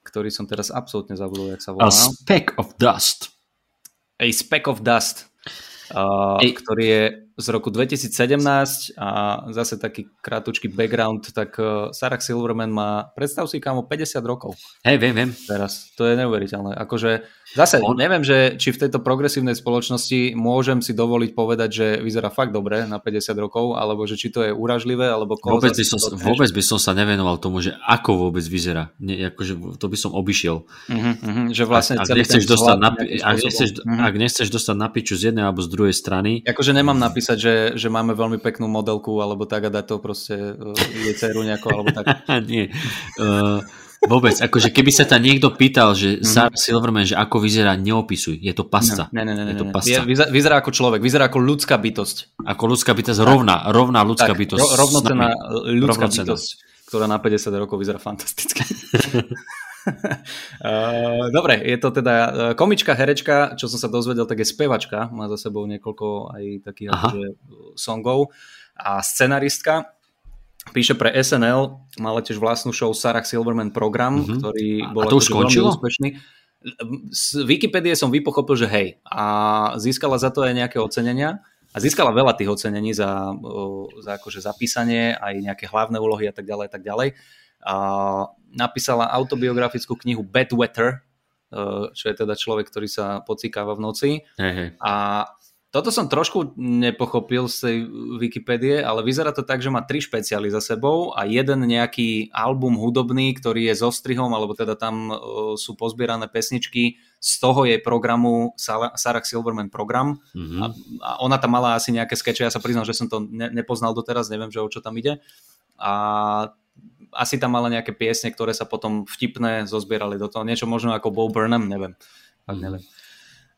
ktorý som teraz absolútne zabudol, jak sa volá. A speck of dust. A Speck of Dust, uh, Ej. ktorý je z roku 2017 a zase taký krátučký background, tak uh, Sarah Silverman má, predstav si kámo, 50 rokov Hej, viem, viem. teraz. To je neuveriteľné. Akože zase On- neviem, že či v tejto progresívnej spoločnosti môžem si dovoliť povedať, že vyzerá fakt dobre na 50 rokov, alebo že či to je úražlivé, alebo koho Vôbec by, som, to vôbec by som sa nevenoval tomu, že ako vôbec vyzerá. Nie, akože to by som obišiel. Mhm, mhm, že vlastne ak, nechceš dostať na, ak, nechceš, Mhm. ak nechceš dostať na piču z jednej alebo z druhej strany, Akože nemám napísať, že, že máme veľmi peknú modelku, alebo tak a dať to proste uh, jej dceru nejako, alebo tak. nie. Uh, Vôbec, akože keby sa tam niekto pýtal, že mm-hmm. Sarah Silverman, že ako vyzerá, neopisuj. Je to pasca. Ne, ne, ne, je to ne. pasca. Vyzerá, vyzerá ako človek, vyzerá ako ľudská bytosť. Ako ľudská bytosť, rovná, rovná ľudská Tak, bytosť. ro- rovnocená ľudská Rovnocenná. bytosť, ktorá na 50 rokov vyzerá fantasticky. Uh, Dobre, je to teda uh, komička, herečka, čo som sa dozvedel, tak je spevačka, má za sebou niekoľko aj takých akože, songov a scenaristka. Píše pre SNL, mala tiež vlastnú show Sarah Silverman program, Mhm. ktorý bol a to už akože veľmi skončilo? úspešný. Z Wikipédie som vypochopil, že hej. A získala za to aj nejaké ocenenia. A získala veľa tých ocenení za, za akože zapísanie, aj nejaké hlavné úlohy a tak ďalej a tak ďalej. Napísala autobiografickú knihu Bad Weather, e, čo je teda človek, ktorý sa pocikáva v noci. Hej. A toto som trošku nepochopil z tej Wikipédie, ale vyzerá to tak, že má tri špeciály za sebou a jeden nejaký album hudobný, ktorý je so strihom, alebo teda tam o, sú pozbierané pesničky z toho jej programu Sarah Silverman program Mhm. a, a ona tam mala asi nejaké skeče, ja sa priznám, že som to ne, nepoznal doteraz, neviem, že o čo tam ide. A asi tam mala nejaké piesne, ktoré sa potom vtipné zozbierali do toho. Niečo možno ako Bo Burnham, neviem. Fakt Mhm. neviem.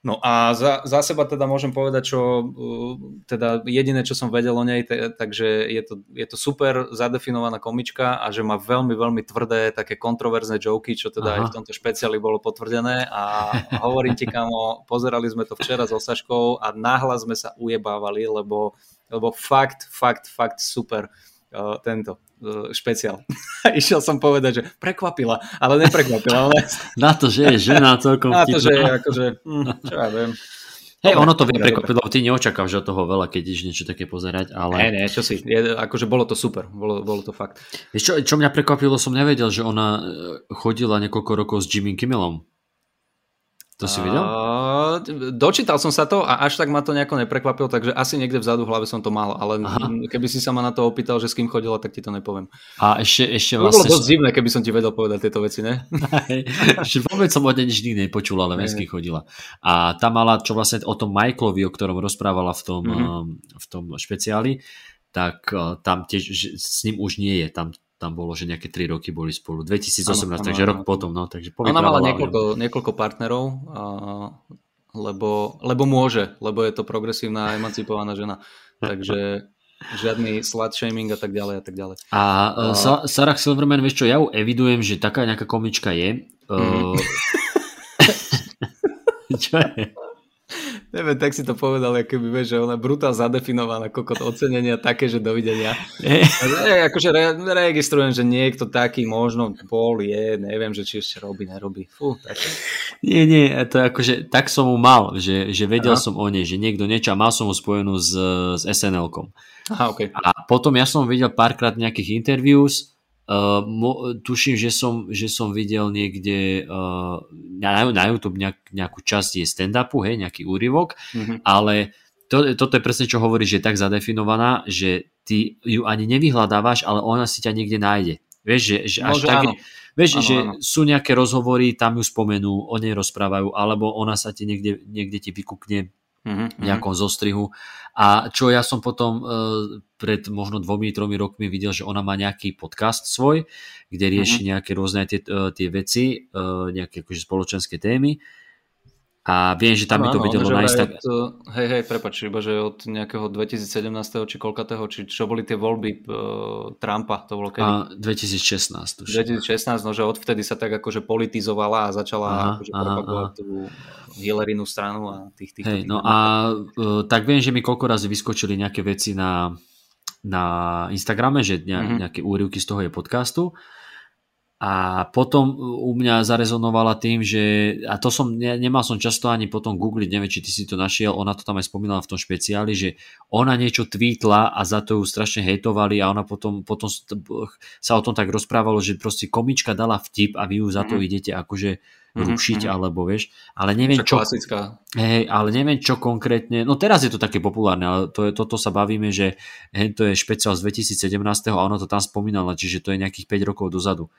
No a za, za seba teda môžem povedať, čo uh, teda jediné, čo som vedel o nej, te, takže je to, je to super zadefinovaná komička a že má veľmi, veľmi tvrdé, také kontroverzné joky, čo teda Aha. aj v tomto špeciáli bolo potvrdené a hovorím ti kamo, pozerali sme to včera so Saškou a náhlas sme sa ujebávali, lebo, lebo fakt, fakt, fakt super uh, tento uh, špeciál. Išiel som povedať, že prekvapila, ale neprekvapila. Ale Na to, že je žena celkom na to, že vtipná. akože, hm, čo ja viem. Hej, ono to vie prekvapiť, lebo ty neočakávaš od toho veľa, keď ideš niečo také pozerať, ale... Ne, ne, čo si, je, akože bolo to super, bolo, bolo to fakt. Vieš čo, čo mňa prekvapilo, som nevedel, že ona e, chodila niekoľko rokov s Jimmy Kimmelom. To si videl? A, dočítal som sa to a až tak ma to nejako neprekvapilo, takže asi niekde vzadu v hlave som to mal, ale Aha. keby si sa ma na to opýtal, že s kým chodila, tak ti to nepoviem. A ešte, ešte To by bolo vlastne... dosť divné, keby som ti vedel povedať tieto veci, ne? že vôbec som od nej nič nikdy nepočul, ale viem, s kým chodila. A tá mala, čo vlastne o tom Michaelovi, o ktorom rozprávala v tom, Mhm. um, v tom špeciáli, tak uh, tam tiež, s ním už nie je. Tam, tam bolo, že nejaké 3 roky boli spolu. 2018, Áno, áno, takže áno. rok potom. No, takže Ona mala niekoľko, niekoľko partnerov, a, lebo, lebo môže, lebo je to progresívna, emancipovaná žena. Takže žiadny slut shaming a tak ďalej a tak ďalej. A uh, Sa- Sarah Silverman, vieš čo, ja ju evidujem, že taká nejaká komička je. Uh, čo je? Neviem, tak si to povedal, ako keby vieš, že ona brutál zadefinovaná, kokot ocenenia také, že dovidenia. Ja, akože re, registrujem, že niekto taký možno bol, je, neviem, že či ešte robí, nerobí. Fú, tak. Nie, nie, to akože, tak som mu mal, že, že vedel Aha. som o nej, že niekto niečo a mal som mu spojenú s, s SNL-kom. Aha, okay. A potom ja som videl párkrát nejakých interviews, uh, mo, tuším, že som, že som videl niekde uh, na, na YouTube nejak, nejakú časť je stand-upu, hej, nejaký úryvok, Mhm. ale to, toto je presne, čo hovoríš, že je tak zadefinovaná, že ty ju ani nevyhľadávaš, ale ona si ťa niekde nájde. Vieš, že, že až Môže, tak, áno. vieš, Áno, že áno. sú nejaké rozhovory, tam ju spomenú, o nej rozprávajú, alebo ona sa ti niekde, niekde ti vykúkne Mhm, v nejakom zostrihu. A čo ja som potom e, pred možno dvomi, tromi rokmi videl, že ona má nejaký podcast svoj, kde rieši nejaké rôzne tie, e, tie veci, e, nejaké akože spoločenské témy. A viem, že tam by to Áno, vedelo nájsť tak... Od, uh, hej, hej, prepač, iba že od nejakého 2017. či koľkatého, či čo boli tie voľby uh, Trumpa, to bolo kedy? A 2016 tuším. 2016, no že odvtedy sa tak akože politizovala a začala Aha, akože aha, propagovať aha. tú Hillarinu stranu a tých, tých, Hej, tých no a e, tak viem, že mi koľko razy vyskočili nejaké veci na, na Instagrame, že ne, Mhm. nejaké úryvky z toho je podcastu. A potom u mňa zarezonovala tým, že, a to som, ne, nemal som často ani potom googliť, neviem, či ty si to našiel, ona to tam aj spomínala v tom špeciáli, že ona niečo tweetla a za to ju strašne hejtovali a ona potom, potom sa o tom tak rozprávalo, že proste komička dala vtip a vy ju za to Mhm. idete akože Mhm, rušiť, mhm. alebo vieš, ale neviem, čo, klasická. Hej, ale neviem čo konkrétne, no teraz je to také populárne, ale to je, toto sa bavíme, že hej, to je špeciál z 2017 a ono to tam spomínala, čiže to je nejakých 5 rokov dozadu,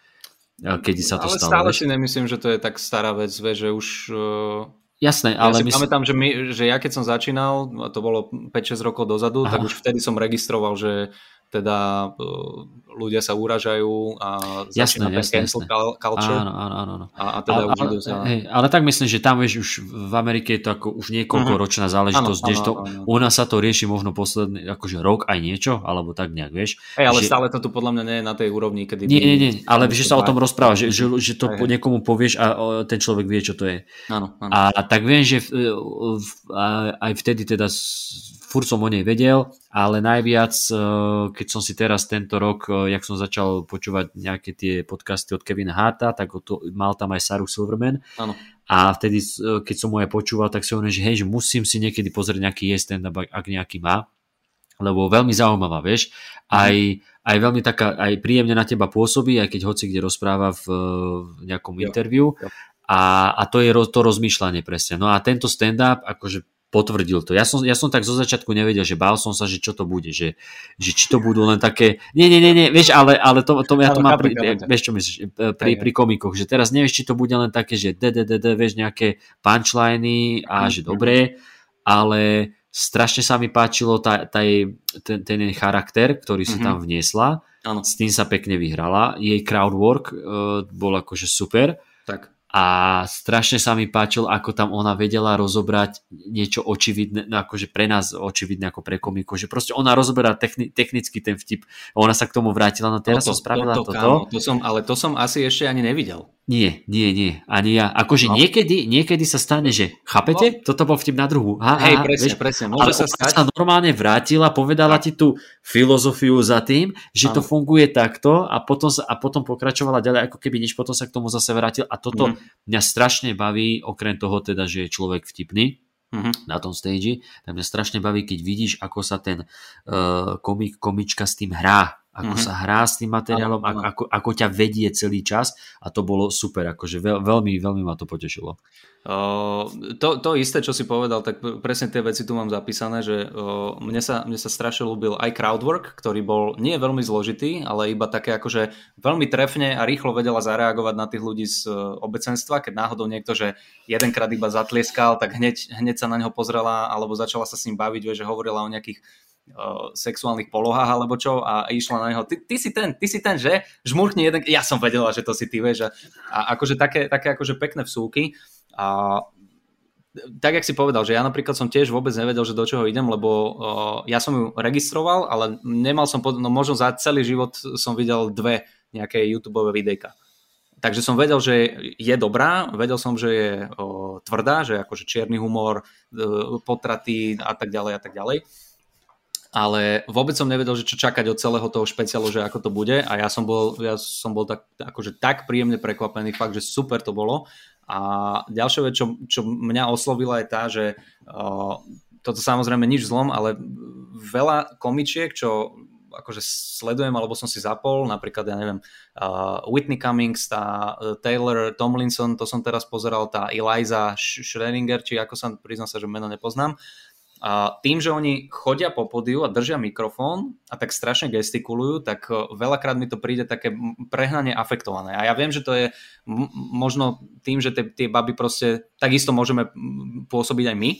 kedy sa to ale stalo. stále vieš. si nemyslím, že to je tak stará vec, že už... Uh, Jasné, ja ale si my... pamätám, že, my, že ja keď som začínal, to bolo 5-6 rokov dozadu, Aha. tak už vtedy som registroval, že teda uh, ľudia sa uražajú a jasné, začína jasné, cancel jasné. culture. Áno, áno, áno. A, a teda ale, už ale, sa... hej, ale tak myslím, že tam vieš, už v Amerike je to ako už niekoľko Mhm. ročná záležitosť, Áno, áno, áno. u nás sa to rieši možno posledný, akože rok aj niečo, alebo tak nejak, vieš. Hej, ale že- stále to tu podľa mňa nie je na tej úrovni, kedy... Nie, nie, nie, ale vieš, že sa o tom rozpráva, že, že, že to Hej, niekomu povieš a ten človek vie, čo to je. Áno, áno. A tak viem, že v, v, a- aj vtedy teda furt som o nej vedel, ale najviac, e, keď som si teraz tento rok, e, jak som začal počúvať nejaké tie podcasty od Kevina Harta, tak to, mal tam aj Saru Silverman Áno. a vtedy, e, keď som mu aj počúval, tak si hovorím, že hej, že musím si niekedy pozrieť nejaký je stand-up, ak- ak nejaký má, lebo veľmi zaujímavá, vieš, aj, aj veľmi taká, aj príjemne na teba pôsobí, aj keď hoci kde rozpráva v, v nejakom Jo, interviu jo. a, a to je to rozmýšľanie presne. No a tento stand-up, akože potvrdil to. Ja som, ja som tak zo začiatku nevedel, že bál som sa, že čo to bude, že, že či to budú len také, nie, nie, nie, nie vieš, ale, ale to, to ja to mám pri, vieš čo myslíš, e, pri, pri komikoch, že teraz nevieš, či to bude len také, že d, d, d, d, vieš, nejaké punchliny a Mhm, že mhm. dobré, ale strašne sa mi páčilo tá, tá jej, ten, ten jej charakter, ktorý si Mhm. tam vniesla, Áno, s tým sa pekne vyhrala, jej crowd work uh, bol akože super tak. A strašne sa mi páčilo, ako tam ona vedela rozobrať niečo očividné, no akože pre nás očividné ako pre komikov, že proste ona rozoberá techni- technicky ten vtip. Ona sa k tomu vrátila, no teraz som spravila toto. kámo, to som, ale to som asi ešte ani nevidel. Nie, nie, nie, ani ja. Akože No. niekedy, niekedy sa stane, že chápete? Toto bol vtip na druhú. Ha, Hej, ha, presne, vieš, presne. ale Môže sa ona stať. sa normálne vrátila, povedala ti tú filozofiu za tým, že to Áno. funguje takto a potom, sa, a potom pokračovala ďalej, ako keby nič, potom sa k tomu zase vrátil a toto Mhm. mňa strašne baví, okrem toho teda, že je človek vtipný Mhm. na tom stage, tak mňa strašne baví, keď vidíš, ako sa ten uh, komik, komička s tým hrá, ako Mhm. sa hrá s tým materiálom, áno. ako, ako ťa vedie celý čas a to bolo super, akože veľ, veľmi, veľmi ma to potešilo. Uh, to, to isté, čo si povedal, tak presne tie veci tu mám zapísané, že uh, mne, sa, mne sa strašne ľúbil aj crowdwork, ktorý bol nie veľmi zložitý, ale iba také akože veľmi trefne a rýchlo vedela zareagovať na tých ľudí z uh, obecenstva, keď náhodou niekto, že jedenkrát iba zatlieskal, tak hneď, hneď sa na neho pozrela alebo začala sa s ním baviť, vie, že hovorila o nejakých sexuálnych polohách alebo čo a išla na neho, ty, ty si ten, ty si ten, že? Žmurkni jeden, ja som vedela, že to si ty, vieš. A, a akože také, také akože pekné vsúky a tak, jak si povedal, že ja napríklad som tiež vôbec nevedel, že do čoho idem, lebo uh, ja som ju registroval, ale nemal som, pod, no možno za celý život som videl dve nejaké YouTube videjka. Takže som vedel, že je dobrá, vedel som, že je o, tvrdá, že akože čierny humor, e, potraty a tak ďalej a tak ďalej. Ale vôbec som nevedel, že čo čakať od celého toho špeciálu, že ako to bude a ja som bol, ja som bol tak, akože tak príjemne prekvapený, fakt, že super to bolo. A ďalšia vec, čo, čo mňa oslovila je tá, že uh, toto samozrejme nič zlom, ale veľa komičiek, čo akože sledujem, alebo som si zapol, napríklad, ja neviem, uh, Whitney Cummings, tá uh, Taylor Tomlinson, to som teraz pozeral, tá Eliza Schrödinger, či ako sa, priznám sa, že meno nepoznám, a tým, že oni chodia po podiu a držia mikrofón a tak strašne gestikulujú, tak uh, veľakrát mi to príde také prehnane afektované. A ja viem, že to je m- možno tým, že tie, tie baby proste takisto môžeme pôsobiť aj my,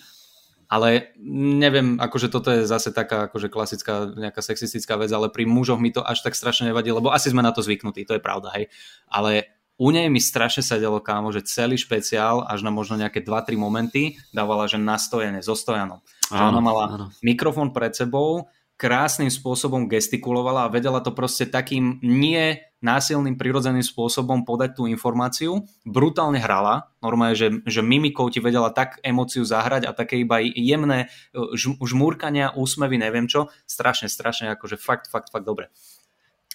ale neviem, akože toto je zase taká akože klasická nejaká sexistická vec, ale pri mužoch mi to až tak strašne nevadí, lebo asi sme na to zvyknutí, to je pravda, hej. Ale u nej mi strašne sedelo, kámo, že celý špeciál, až na možno nejaké 2-3 momenty, dávala, že nastojene, so stojanom. Že ona mala áno. mikrofón pred sebou, krásnym spôsobom gestikulovala a vedela to proste takým nie násilným, prirodzeným spôsobom podať tú informáciu. Brutálne hrala, normálne, že, že mimikou ti vedela tak emóciu zahrať a také iba jemné ž, žmúrkania, úsmevy, neviem čo. Strašne, strašne, akože fakt, fakt, fakt dobre.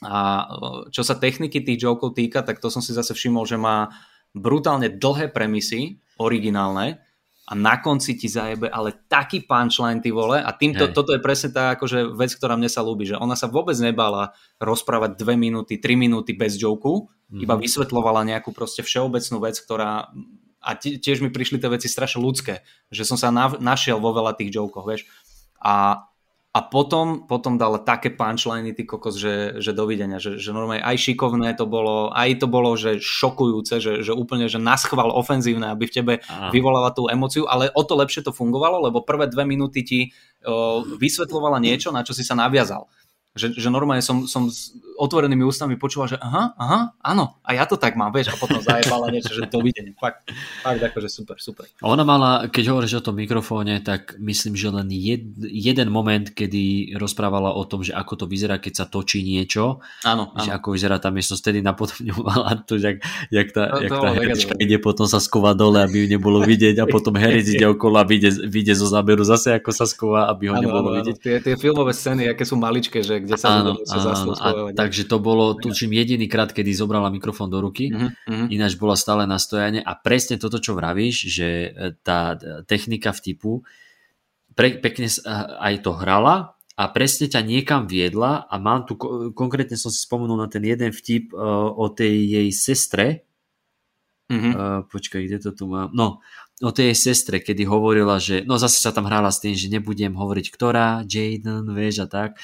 A čo sa techniky tých jokov týka, tak to som si zase všimol, že má brutálne dlhé premisy, originálne, a na konci ti zajebe ale taký punchline ty vole a týmto, Hej. toto je presne tá akože vec, ktorá mne sa ľúbi, že ona sa vôbec nebala rozprávať 2 minúty, 3 minúty bez joku, mm-hmm. iba vysvetlovala nejakú proste všeobecnú vec, ktorá a tiež mi prišli tie veci strašne ľudské, že som sa na, našiel vo veľa tých jokoch, vieš. A, a potom, potom dala také punchliny, ty kokos, že, že dovidenia, že, že normálne aj šikovné to bolo, aj to bolo, že šokujúce, že, že úplne, že naschval ofenzívne, aby v tebe Áno. vyvolala tú emociu, ale o to lepšie to fungovalo, lebo prvé dve minúty ti o, vysvetľovala niečo, na čo si sa naviazal. Že, že normálne som, som otvorenými ústami počúval, že aha, aha, áno, a ja to tak mám, vieš, a potom zajebala niečo, že dovidenia. Fakt, fakt akože super, super. Ona mala, keď hovoríš o tom mikrofóne, tak myslím, že len jed, jeden moment, kedy rozprávala o tom, že ako to vyzerá, keď sa točí niečo. Áno, Že áno. ako vyzerá tá miestnosť, vtedy napodobňovala to, jak, jak tá, to jak tá herečka ide, potom sa skúva dole, aby ju nebolo vidieť a potom herec ide okolo a vyjde, vyjde zo záberu zase, ako sa skúva, aby ho Áno, nebolo áno, áno. vidieť. Tie, tie filmové scény, aké sú maličké, že kde sa Áno, áno, a, spojovať. Takže to bolo, tuším, jediný krát, kedy zobrala mikrofón do ruky. Mhm, mhm. Ináč bola stále na stojane a presne toto, čo vravíš, že e, tá e, technika vtipu pre, pekne a- aj to hrala a presne ťa niekam viedla a mám tu, ko- konkrétne som si spomenul na ten jeden vtip o tej jej sestre, Mhm. uh, počkaj, kde to tu mám, no, o tej jej sestre, kedy hovorila, že, no zase sa tam hrala s tým, že nebudem hovoriť ktorá, Jaden, vieš a tak.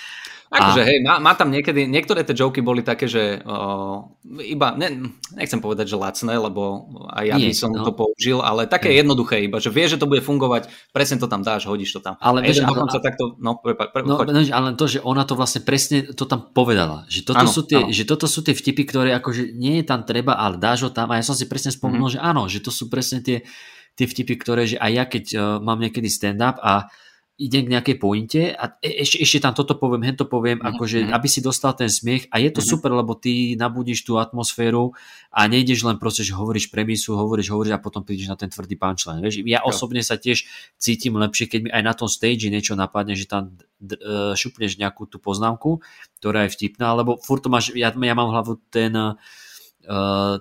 Akože A- hej, má, má tam niekedy, niektoré tie joky boli také, že uh, iba, ne, nechcem povedať, že lacné, lebo aj ja by Nie, som no. to použil, ale také Hej. jednoduché iba, že vieš, že to bude fungovať, presne to tam dáš, hodíš to tam. Ale vieš, ale- dokonca takto, no, prepa, pre, No, choď. no, ale to, že ona to vlastne presne to tam povedala. Že toto, Áno, sú tie, áno. že toto sú tie vtipy, ktoré akože nie je tam treba, ale dáš ho tam. A ja som si presne spomenul, Mhm. že áno, že to sú presne tie, tie vtipy, ktoré, že aj ja keď uh, mám niekedy stand-up a idem k nejakej pointe a e- ešte, ešte tam toto poviem, hento poviem, Mhm, akože mhm. aby si dostal ten smiech a je to Mhm. super, lebo ty nabudíš tú atmosféru a nejdeš len proste, že hovoríš premisu, hovoríš, hovoríš a potom prídeš na ten tvrdý punchline. Vieš, ja Jo. osobne sa tiež cítim lepšie, keď mi aj na tom stage niečo napadne, že tam e, šupneš nejakú tú poznámku, ktorá je vtipná, lebo furt to máš, ja, ja mám hlavu ten uh,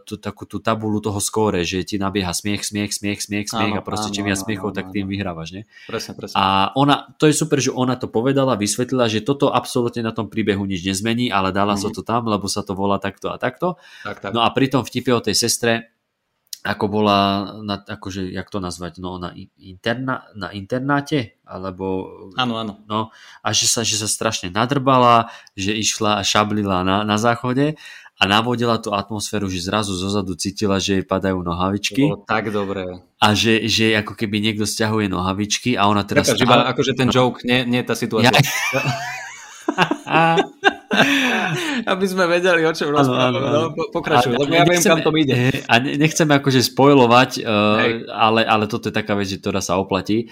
tú, takú tú tabulu toho skóre, že ti nabieha smiech, smiech, smiech, smiech, smiech Áno, a proste áno, čím viac áno, smiechov, áno, tak áno. tým vyhrávaš, nie? presne, presne. A ona, to je super, že ona to povedala, vysvetlila, že toto absolútne na tom príbehu nič nezmení, ale dala sa Mhm. to tam, lebo sa to volá takto a takto. tak, tak. No a pri tom vtipe o tej sestre, ako bola, na, akože, jak to nazvať, no na, interna, na internáte, alebo Áno, áno. no, a že sa, že sa strašne nadrbala, že išla a šablila na, na záchode a navodila tú atmosféru, že zrazu zozadu cítila, že jej padajú To nohavičky bolo tak dobré. a že, že ako keby niekto stiahuje nohavičky a ona teraz... Prepač, iba akože ten joke, nie, nie tá situácia. Ja- Aby sme vedeli, o čom rozprávame. No, po- pokračuj, A- lebo ja viem, nechceme- kam to ide. hej, A ne- nechceme akože spojovať, uh, Hej. ale, ale toto je taká vec, že ktorá sa oplatí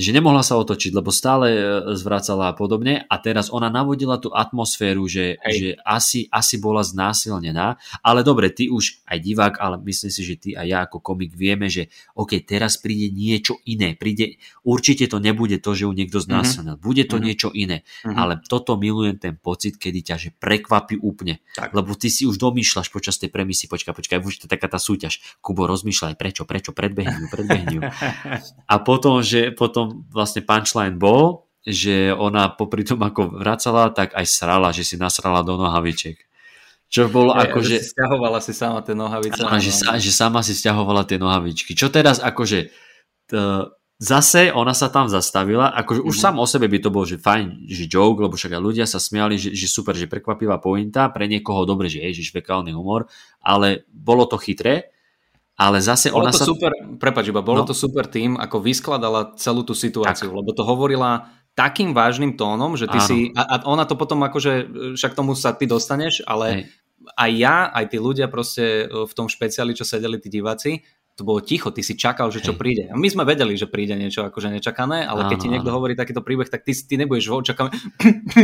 že nemohla sa otočiť, lebo stále e, zvracala a podobne a teraz ona navodila tú atmosféru, že, Hej. že asi, asi bola znásilnená, ale dobre, ty už aj divák, ale myslím si, že ty a ja ako komik vieme, že OK, teraz príde niečo iné, príde, určite to nebude to, že ju niekto znásilnil, bude to Mhm. niečo iné, Mhm. ale toto milujem ten pocit, kedy ťa že prekvapí úplne, Tak. lebo ty si už domýšľaš počas tej premisy, počkaj, počkaj, už to je taká tá súťaž, Kubo, rozmýšľaj, prečo, prečo, predbehni ju, predbehni ju. A potom, že potom vlastne punchline bol, že ona popri tom ako vracala, tak aj srala, že si nasrala do nohavičiek. Čo bolo Je, akože... že si Stiahovala si sama tie nohavice. Áno, že, sa, že sama si stiahovala tie nohavičky. Čo teraz akože... T, zase ona sa tam zastavila, akože už Mhm. sám o sebe by to bol, že fajn, že joke, lebo však aj ľudia sa smiali, že, že super, že prekvapivá pointa, pre niekoho dobre, že ježiš, fekálny humor, ale bolo to chytré, ale zase Bolo ona to sa... super, prepač, iba bolo No. to super tým, ako vyskladala celú tú situáciu, lebo to hovorila takým vážnym tónom, že ty Áno. si, a, a ona to potom akože, však tomu sa ty dostaneš, ale Hej. aj ja, aj tí ľudia proste e, v tom špeciáli, čo sedeli tí diváci, to bolo ticho, ty si čakal, že čo Hej. príde. My sme vedeli, že príde niečo akože nečakané, ale keď Áno, ti niekto áno. hovorí takýto príbeh, tak ty, ty nebudeš v očakávaní.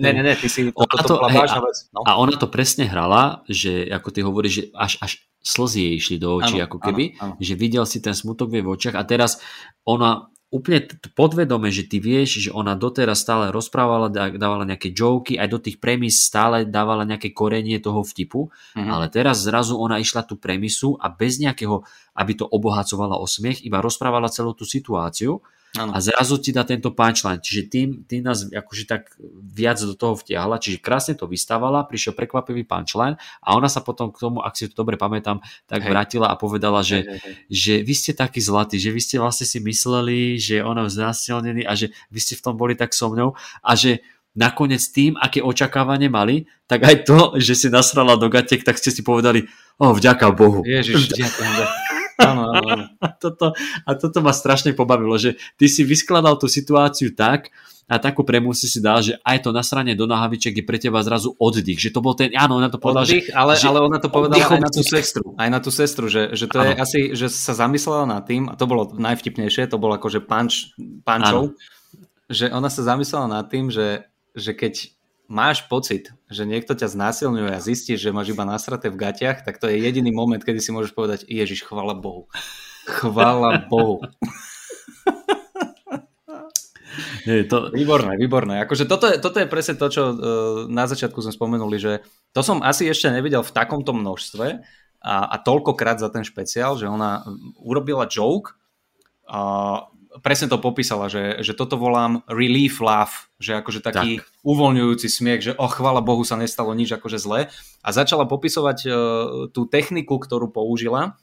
ne, ne, ne, ty si, to, Ona to, to- bola hej, vážna a- vec. No. A ona to presne hrala, že ako ty hovoríš, že až, až slzy jej išli do očí, Áno, ako keby, áno, áno. že videl si ten smutok v jej očiach a teraz ona úplne podvedome, že ty vieš, že ona doteraz stále rozprávala, dá- dávala nejaké joky, aj do tých premis stále dávala nejaké korenie toho vtipu, Mhm. ale teraz zrazu ona išla tú premisu a bez nejakého, aby to obohacovala o smiech, iba rozprávala celú tú situáciu Áno. a zrazu ti dá tento punchline. Čiže tým, tým nás akože tak viac do toho vtiahla, čiže krásne to vystávala, prišiel prekvapivý punchline a ona sa potom k tomu, ak si to dobre pamätám, tak Hej. vrátila a povedala, že, Hej, hej, že vy ste takí zlatí, že vy ste vlastne si mysleli, že ona znásilnený a že vy ste v tom boli tak so mnou a že nakoniec tým, aké očakávanie mali, tak aj to, že si nasrala do gatiek, tak ste si povedali, o, vďaka Bohu. Ježiš, ďakujem. Áno, áno, áno. A toto, a toto ma strašne pobavilo, že ty si vyskladal tú situáciu tak, a takú premu si si dal, že aj to nasranie do nohaviček je pre teba zrazu oddych, že to bol ten, áno, ona to povedala, Oddych, že, ale, že ale ona to povedala aj na tú sestru, aj na tú sestru, že, že to je Áno. asi, že sa zamyslela nad tým, a to bolo najvtipnejšie, to bolo akože punch, punchov, že ona sa zamyslela nad tým, že, že keď máš pocit, že niekto ťa znásilňuje a zistíš, že máš iba nasraté v gatiach, tak to je jediný moment, kedy si môžeš povedať, Ježiš, chvala Bohu. Chvala Bohu. Nie, to, Výborné, výborné. Akože toto je, toto je presne to, čo uh, na začiatku sme spomenuli, že to som asi ešte nevidel v takomto množstve a, a toľkokrát za ten špeciál, že ona urobila joke a presne to popísala, že, že toto volám relief laugh, že akože taký tak. uvoľňujúci smiech, že oh, chvala Bohu sa nestalo nič akože zle a začala popisovať uh, tú techniku, ktorú použila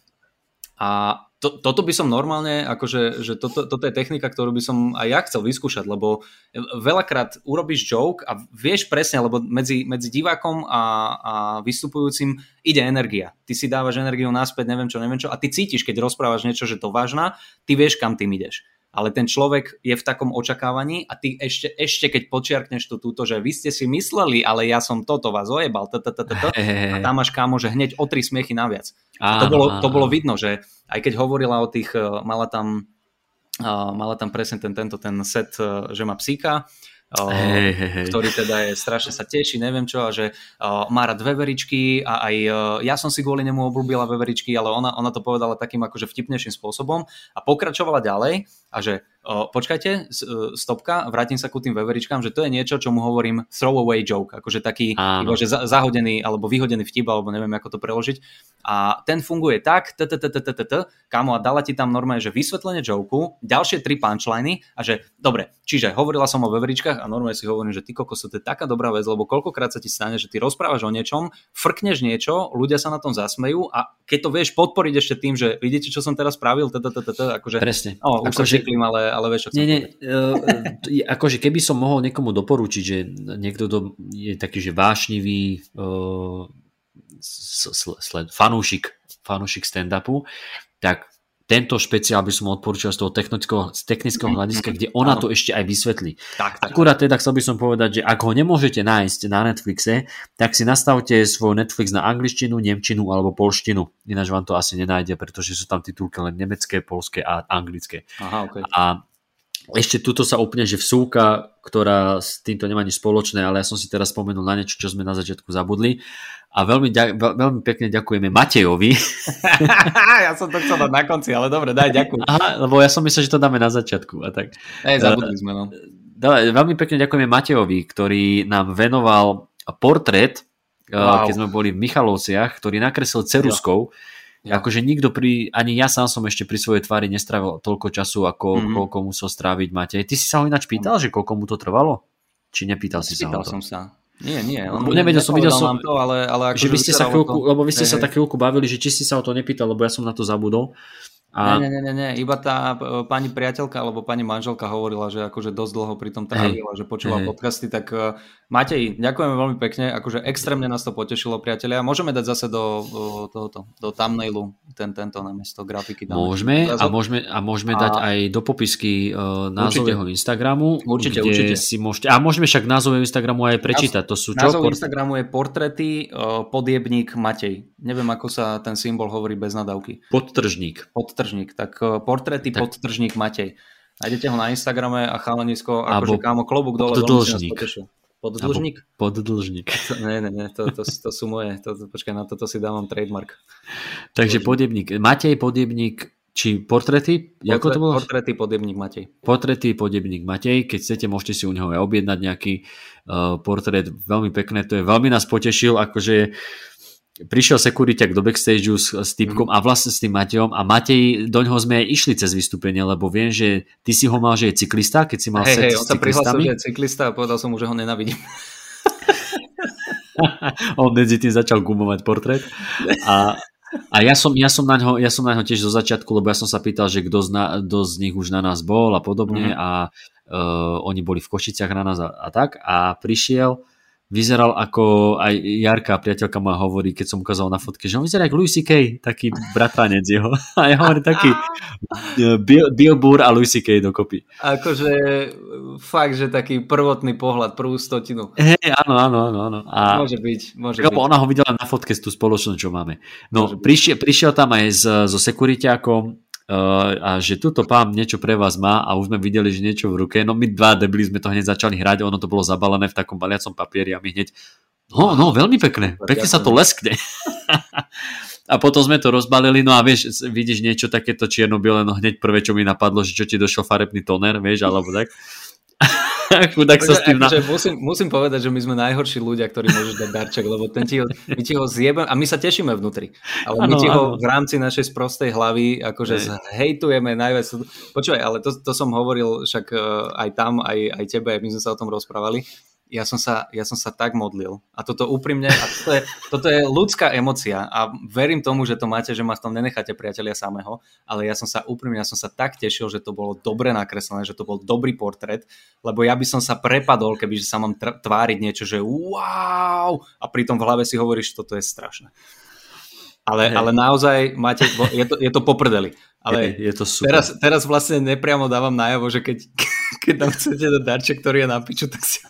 a to, toto by som normálne, akože, že toto, toto je technika, ktorú by som aj ja chcel vyskúšať, lebo veľakrát urobíš joke a vieš presne, lebo medzi, medzi divákom a, a vystupujúcim ide energia. Ty si dávaš energiu naspäť, neviem čo, neviem čo a ty cítiš, keď rozprávaš niečo, že to vážna, ty vieš, kam tým ideš. Ale ten človek je v takom očakávaní a ty ešte, ešte keď počiarkneš to túto, že vy ste si mysleli, ale ja som toto vás ojebal, t- t- t- t- t- a tam máš kámo, že hneď o tri smiechy naviac. A to, bolo, to bolo vidno, že aj keď hovorila o tých, eh, mala tam, eh, mala tam presne ten, tento ten set, eh, že má psíka, Hej, hej, hej. ktorý teda je strašne sa teší, neviem čo, a že uh, má rád veveričky a aj uh, ja som si kvôli nemu obľúbila veveričky, ale ona, ona to povedala takým akože vtipnejším spôsobom a pokračovala ďalej a že uh, počkajte, uh, stopka, vrátim sa ku tým veveričkám, že to je niečo, čo mu hovorím throwaway joke, akože taký Áno. iba, že za- zahodený alebo vyhodený vtip, alebo neviem ako to preložiť a ten funguje tak, t, t, t, t, t, t, t, kamo a dala ti tam normálne, že vysvetlenie joku, ďalšie tri punchliny a že dobre, čiže hovorila som o veveričkách a normálne si hovorím, že ty kokos, to je taká dobrá vec, lebo koľkokrát sa ti stane, že ty rozprávaš o niečom, frkneš niečo, ľudia sa na tom zasmejú a keď to vieš podporiť ešte tým, že vidíte, čo som teraz spravil, t, t, t, t, t, akože Presne. No, už Akože- sa šiklím, ale, ale vieš, čo Nie, nie, povedať. uh, akože keby som mohol niekomu doporučiť, že niekto do, je taký, že vášnivý uh, fanúšik, fanúšik stand-upu, tak tento špeciál by som odporúčal z toho technického, z technického hľadiska, kde ona to ešte aj vysvetlí. Tak, tak. Akurát teda chcel by som povedať, že ak ho nemôžete nájsť na Netflixe, tak si nastavte svoj Netflix na angličtinu, nemčinu alebo polštinu. Ináč vám to asi nenájde, pretože sú tam titulky len nemecké, polské a anglické. Aha, okay. A ešte tuto sa úplne, že vsúka, ktorá s týmto nemá nič spoločné, ale ja som si teraz spomenul na niečo, čo sme na začiatku zabudli. A veľmi, veľmi pekne ďakujeme Matejovi. ja som to chcel dať na konci, ale dobre, daj, ďakujem. Aha, lebo ja som myslel, že to dáme na začiatku. A tak. Ej, zabudli sme, no. Veľmi pekne ďakujeme Matejovi, ktorý nám venoval portrét, Wow. wow. keď sme boli v Michalovciach, ktorý nakreslil ceruskou. Akože nikto pri, ani ja sám som ešte pri svojej tvári nestrávil toľko času, ako Mhm. mm-hmm. koľko musel stráviť Matej. Ty si sa ho ináč pýtal, že koľko mu to trvalo? Či nepýtal si sa ho Spýtal to? som sa. Nie, nie. On No, nevedel som, videl som- to, ale, ale že akože vy ste sa chvíľku, lebo vy ste Hej, sa tak chvíľku bavili, že či si sa o to nepýtal, lebo ja som na to zabudol. A Nie, nie, nie, nie, iba tá e, pani priateľka alebo pani manželka hovorila, že akože dosť dlho pri tom trávila, že počúva Hej. podcasty, tak e, Matej, ďakujeme veľmi pekne, akože extrémne nás to potešilo, priatelia. Môžeme dať zase do, do tohoto, do thumbnailu ten, tento namiesto grafiky. dáme. Môžeme a môžeme, a môžeme A- dať aj do popisky uh, názov Určite. jeho Instagramu. Určite, určite. Si môžete, a môžeme však názov jeho Instagramu aj prečítať. To sú čo? Názov Port- Instagramu je portrety uh, podjebník Matej. Neviem, ako sa ten symbol hovorí bez nadávky. Podtržník. Podtržník. Tak uh, portrety Tak. podtržník Matej. Nájdete ho na Instagrame a chalanisko, akože kámo, klobúk dole. nás poddlžník. Poddlžník? Nie, nie, nie, to, to, to sú moje. To, to, počkaj, na toto si dávam trademark. Takže podjebník. Matej Podjebník, či portrety? Ako to bolo? Portrety podjebník Matej. Portrety Podjebník Matej. Keď chcete, môžete si u neho aj objednať nejaký uh, portrét. Veľmi pekné. To je veľmi nás potešil. Akože prišiel sekuriťak do backstageu s, s typkom a vlastne s tým Matejom a Matej, do ňoho sme aj išli cez vystúpenie, lebo viem, že ty si ho mal, že je cyklista, keď si mal Hej, set hej, s on sa prihlásil, že je cyklista a povedal som mu, že ho nenavidím. on medzi tým začal gumovať portrét a, a ja som, ja, som na ňo, ja som na ňo tiež zo začiatku, lebo ja som sa pýtal, že kto z, na, kto z nich už na nás bol a podobne Mhm. a uh, oni boli v Košiciach na nás a, a tak a prišiel vyzeral ako aj Jarka, priateľka ma hovorí, keď som ukázal na fotke, že on vyzerá ako Louis C.K., taký bratranec jeho. A ja hovorím taký Bill, Bill Burr a Louis C.K. dokopy. Akože fakt, že taký prvotný pohľad, prvú stotinu. Hej, áno, áno, áno. áno. A, môže byť, môže byť. byť. Ona ho videla na fotke z tú spoločnosť, čo máme. No, prišiel, prišiel tam aj s, so sekuriťákom, Uh, a že túto pán niečo pre vás má a už sme videli, že niečo v ruke. No my dva debili sme to hneď začali hrať, ono to bolo zabalené v takom baliacom papieri a my hneď no, no, veľmi pekné, pekne sa to leskne. a potom sme to rozbalili, no a vieš, vidíš niečo takéto čierno-biele, no hneď prvé, čo mi napadlo, že čo ti došiel farebný toner, vieš, alebo tak. Chudák sa s tým... Na... Akože musím, musím povedať, že my sme najhorší ľudia, ktorí môžu dať darček, lebo ten ti ho, my ti ho zjebem a my sa tešíme vnútri. Ale ano, my ti ho ano. v rámci našej sprostej hlavy akože ne. zhejtujeme najviac. Počúvaj, ale to, to som hovoril však e, aj tam, aj, aj tebe, my sme sa o tom rozprávali ja som sa, ja som sa tak modlil. A toto úprimne, a toto je, toto je ľudská emocia a verím tomu, že to máte, že ma v tom nenecháte priatelia samého, ale ja som sa úprimne, ja som sa tak tešil, že to bolo dobre nakreslené, že to bol dobrý portrét, lebo ja by som sa prepadol, keby sa mám tváriť niečo, že wow, a pritom v hlave si hovoríš, toto je strašné. Ale, ale naozaj máte, je to, je to poprdeli. Ale je, je to super. Teraz, teraz vlastne nepriamo dávam najavo, že keď, keď tam chcete dať darček, ktorý je na piču, tak si ho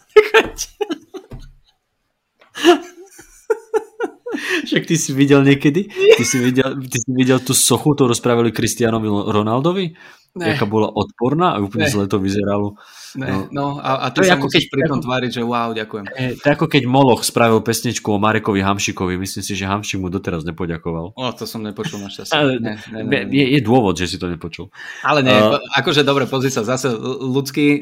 Však ty si videl niekedy? Ty si videl, ty si videl tú sochu, ktorú spravili Cristianovi Ronaldovi? Ne. Jaká bola odporná a úplne ne. zle to vyzeralo. Ne, no, no a, a ty to sa ako keď, pri tom tváriť, že wow, ďakujem. Je, to je ako keď Moloch spravil pesničku o Marekovi Hamšikovi. Myslím si, že Hamšik mu doteraz nepoďakoval. O, to som nepočul našťastie. Ale, ne, ne, ne, ne. Je, je dôvod, že si to nepočul. Ale nie, uh, akože dobre, pozri sa, zase ľudský,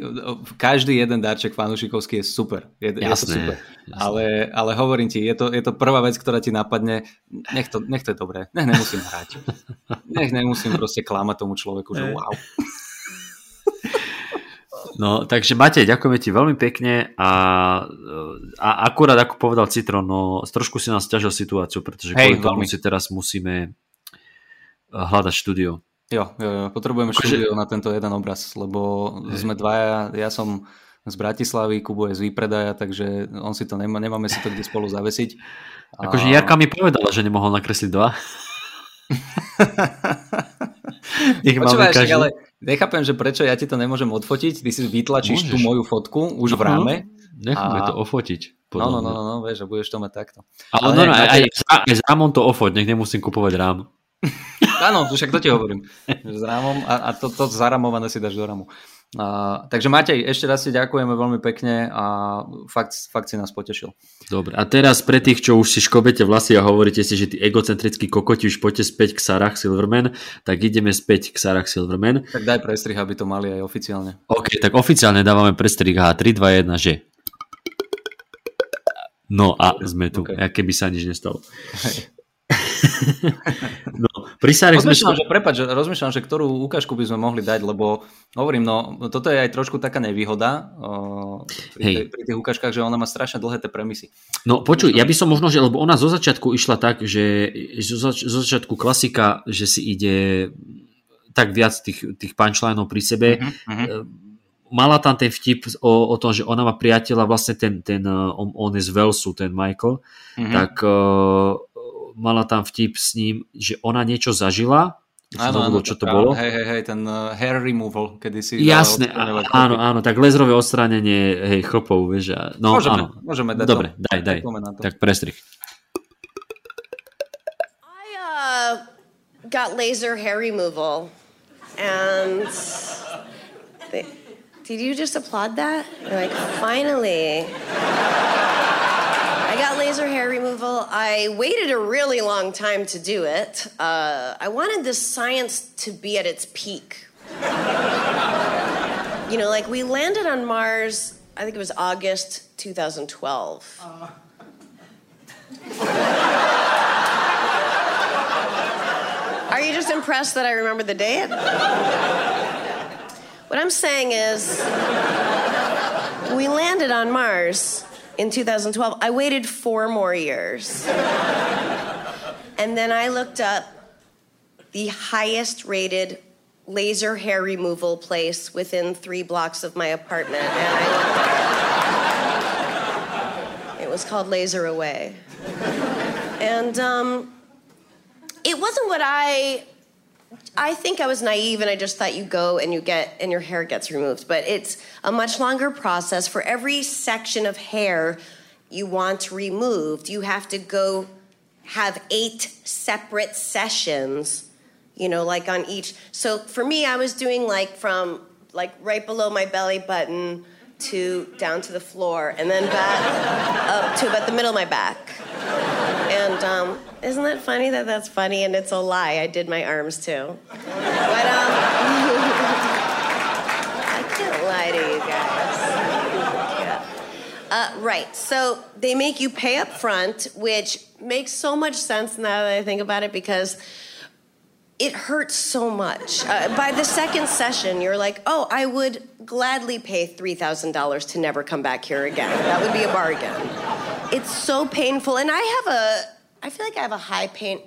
každý jeden darček fanúšikovský je super. Je, jasné, je to super. Jasné. Ale, ale hovorím ti, je to, je to prvá vec, ktorá ti napadne, nech to, nech to je dobré, nech nemusím hrať. Nech nemusím proste klamať tomu človeku, že wow. No, takže Matej, ďakujeme ti veľmi pekne a, a akurát ako povedal Citron, no trošku si nás ťažil situáciu, pretože Hej, kvôli tomu si teraz musíme eh, hľadať štúdio. Jo, jo, jo, potrebujeme Akože... štúdio na tento jeden obraz, lebo Hej. sme dvaja, ja som z Bratislavy, Kubo je z Výpredaja, takže on si to nemá, nemáme si to kde spolu zavesiť. A... Akože Jarka mi povedala, že nemohol nakresliť dva. Počúvaj, každý... ale nechápem, že prečo ja ti to nemôžem odfotiť, ty si vytlačíš Môžeš. tú moju fotku už no, v ráme. Necháme a... to ofotiť. No, no, no, no, no, vieš, že budeš to mať takto. Ale, ale no, no, aj, aj, aj s rámom to ofoť, nech nemusím kupovať rám. Áno, však to ti hovorím. S rámom a, a to, to zaramované si dáš do ramu. A, takže Matej, ešte raz si ďakujeme veľmi pekne a fakt, fakt si nás potešil. Dobre, a teraz pre tých, čo už si škobete vlasy a hovoríte si, že tí egocentrickí kokoti už poďte späť k Sarah Silverman, tak ideme späť k Sarah Silverman. Tak daj prestrih, aby to mali aj oficiálne. OK, tak oficiálne dávame prestrih a 3, 2, 1, že. No a sme tu, okay. aké by sa nič nestalo. no, pri Sare rozmýšľam, sme... že, prepáč, rozmýšľam, že ktorú ukážku by sme mohli dať, lebo hovorím, no toto je aj trošku taká nevýhoda uh, pri, tej, pri tých ukážkach, že ona má strašne dlhé tie premisy. No počuj, ja by som možno, že, lebo ona zo začiatku išla tak, že zo, zač- zo začiatku klasika, že si ide tak viac tých, tých punchlineov pri sebe. Uh-huh, uh-huh mala tam ten vtip o, o tom, že ona má priateľa, vlastne ten, ten on, on je z Velsu, ten Michael, mm-hmm. tak uh, mala tam vtip s ním, že ona niečo zažila, Áno, áno, čo to bolo. Hej, hej, hej, ten uh, hair removal, kedy si... Jasné, áno, áno, tak lezrové odstránenie hej, chlpov, vieš. No, môžeme, áno. môžeme dať Dobre, to. daj, daj. Tak prestrich. I uh, got laser hair removal and they, did you just applaud that? You're like, finally. I got laser hair removal. I waited a really long time to do it. Uh, I wanted the science to be at its peak. you know, like we landed on Mars, I think it was August 2012. Uh. Are you just impressed that I remember the date? what I'm saying is, we landed on Mars in 2012. I waited four more years. and then I looked up the highest rated laser hair removal place within three blocks of my apartment. And I looked was called Laser Away. and um, it wasn't what I. I think I was naive and I just thought you go and you get and your hair gets removed. But it's a much longer process. For every section of hair you want removed, you have to go have eight separate sessions, you know, like on each. So for me, I was doing like from like right below my belly button to down to the floor and then back up to about the middle of my back. Um, isn't that funny that that's funny and it's a lie? I did my arms too. But um, I can't lie to you guys. Yeah. Uh, right. So they make you pay up front, which makes so much sense now that I think about it because it hurts so much. Uh, by the second session, you're like, oh, I would gladly pay $3,000 to never come back here again. That would be a bargain. It's so painful. And I have a, I feel like I have a high pain.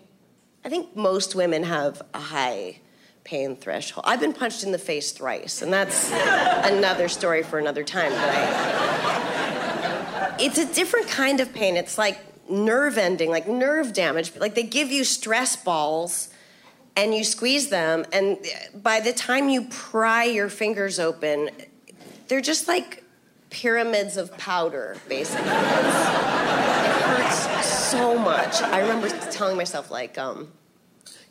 I think most women have a high pain threshold. I've been punched in the face thrice, and that's another story for another time. But I, it's a different kind of pain. It's like nerve ending, like nerve damage. Like they give you stress balls and you squeeze them, and by the time you pry your fingers open, they're just like pyramids of powder, basically. So much. I remember telling myself, like, um,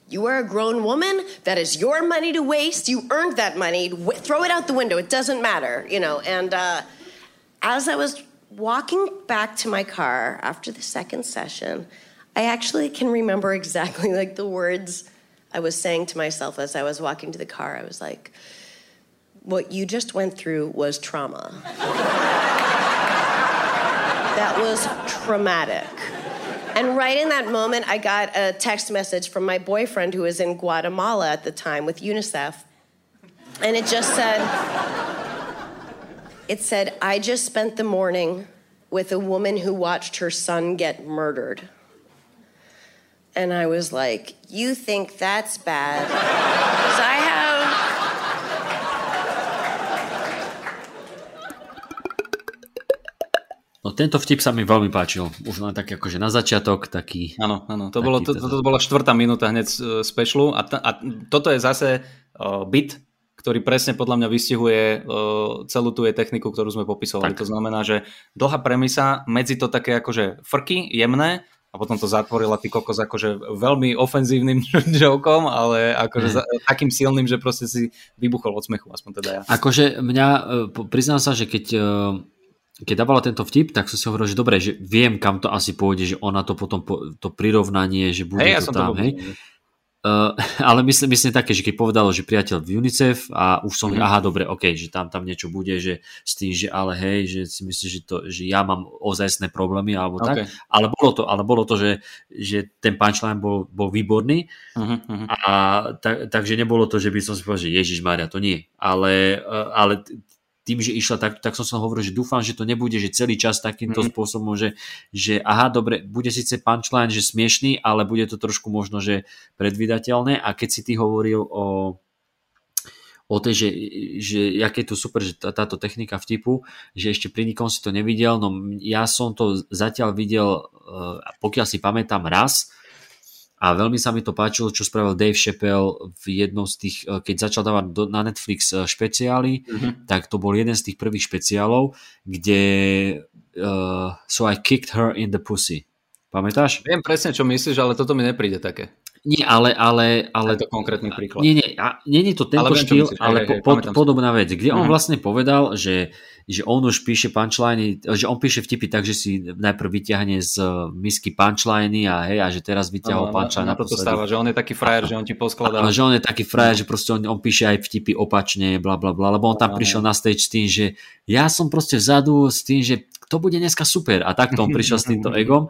you are a grown woman. That is your money to waste. You earned that money. W- throw it out the window. It doesn't matter, you know. And uh, as I was walking back to my car after the second session, I actually can remember exactly like the words I was saying to myself as I was walking to the car. I was like, what you just went through was trauma. that was traumatic. And right in that moment, I got a text message from my boyfriend who was in Guatemala at the time with UNICEF. And it just said, it said, I just spent the morning with a woman who watched her son get murdered. And I was like, You think that's bad? Tento vtip sa mi veľmi páčil. Už len tak akože na začiatok, taký... Áno, áno. To, Taký bolo, to, to- to, to bola štvrtá minúta hneď z uh, specialu a, ta, a toto je zase uh, bit, ktorý presne podľa mňa vystihuje uh, celú tú jej techniku, ktorú sme popisovali. Tak. To znamená, že dlhá premisa, medzi to také akože frky, jemné, a potom to zatvorila ty kokos akože veľmi ofenzívnym jokom, ale akože Mhm. za, takým silným, že proste si vybuchol od smechu, aspoň teda ja. Akože mňa, e, priznám sa, že keď, e, keď dávala tento vtip, tak som si hovoril, že dobre, že viem, kam to asi pôjde, že ona to potom, po, to prirovnanie, že bude Hej, ja to to tam, vôbec hej. Uh, ale myslím, myslím také, že keď povedalo, že priateľ v UNICEF a už som, mm-hmm. aha, dobre, ok, že tam, tam niečo bude, že s tým, že ale hej, že si myslíš, že, to, že ja mám ozajstné problémy alebo Okay. tak, ale bolo to, ale bolo to, že, že ten punchline bol, bol výborný uh-huh. a tak, takže nebolo to, že by som si povedal, že Ježiš Maria, to nie. Ale, eh, ale tým, že išla tak, tak som sa hovoril, že dúfam, že to nebude, že celý čas takýmto mm. spôsobom, že, že aha, dobre, bude síce punchline, že smiešný, ale bude to trošku možno, že predvydateľné a keď si ty hovoril o o tej, že, že aké je to super, že tá, táto technika vtipu, že ešte pri nikom si to nevidel, no ja som to zatiaľ videl, eh, pokiaľ si pamätám raz, a veľmi sa mi to páčilo, čo spravil Dave Chappelle v jednom z tých, eh, keď začal dávať do, na Netflix eh, špeciály, Mhm. tak to bol jeden z tých prvých špeciálov, kde uh, So I kicked her in the pussy. Pamätáš? Viem presne, čo myslíš, ale toto mi nepríde také. Nie, ale, ale, ale to konkrétny príklad. nie, nie, a, nie je to tento Ale štýl, myslíš, ale hej, po, pod, podobná vec, kde on Mhm. vlastne povedal, že, že on už píše punchliny, že on píše vtipy tak, že si najprv vyťahne z uh, misky punchliny a hej, a že teraz vyťahol Áno, punchline na, na naposledy. stáva, že on je taký frajer, že on ti poskladá. Ale že on je taký frajer, že proste on, on píše aj vtipy opačne, bla bla bla, lebo on tam prišiel na stage s tým, že ja som proste vzadu s tým, že to bude dneska super a takto on prišiel s týmto egom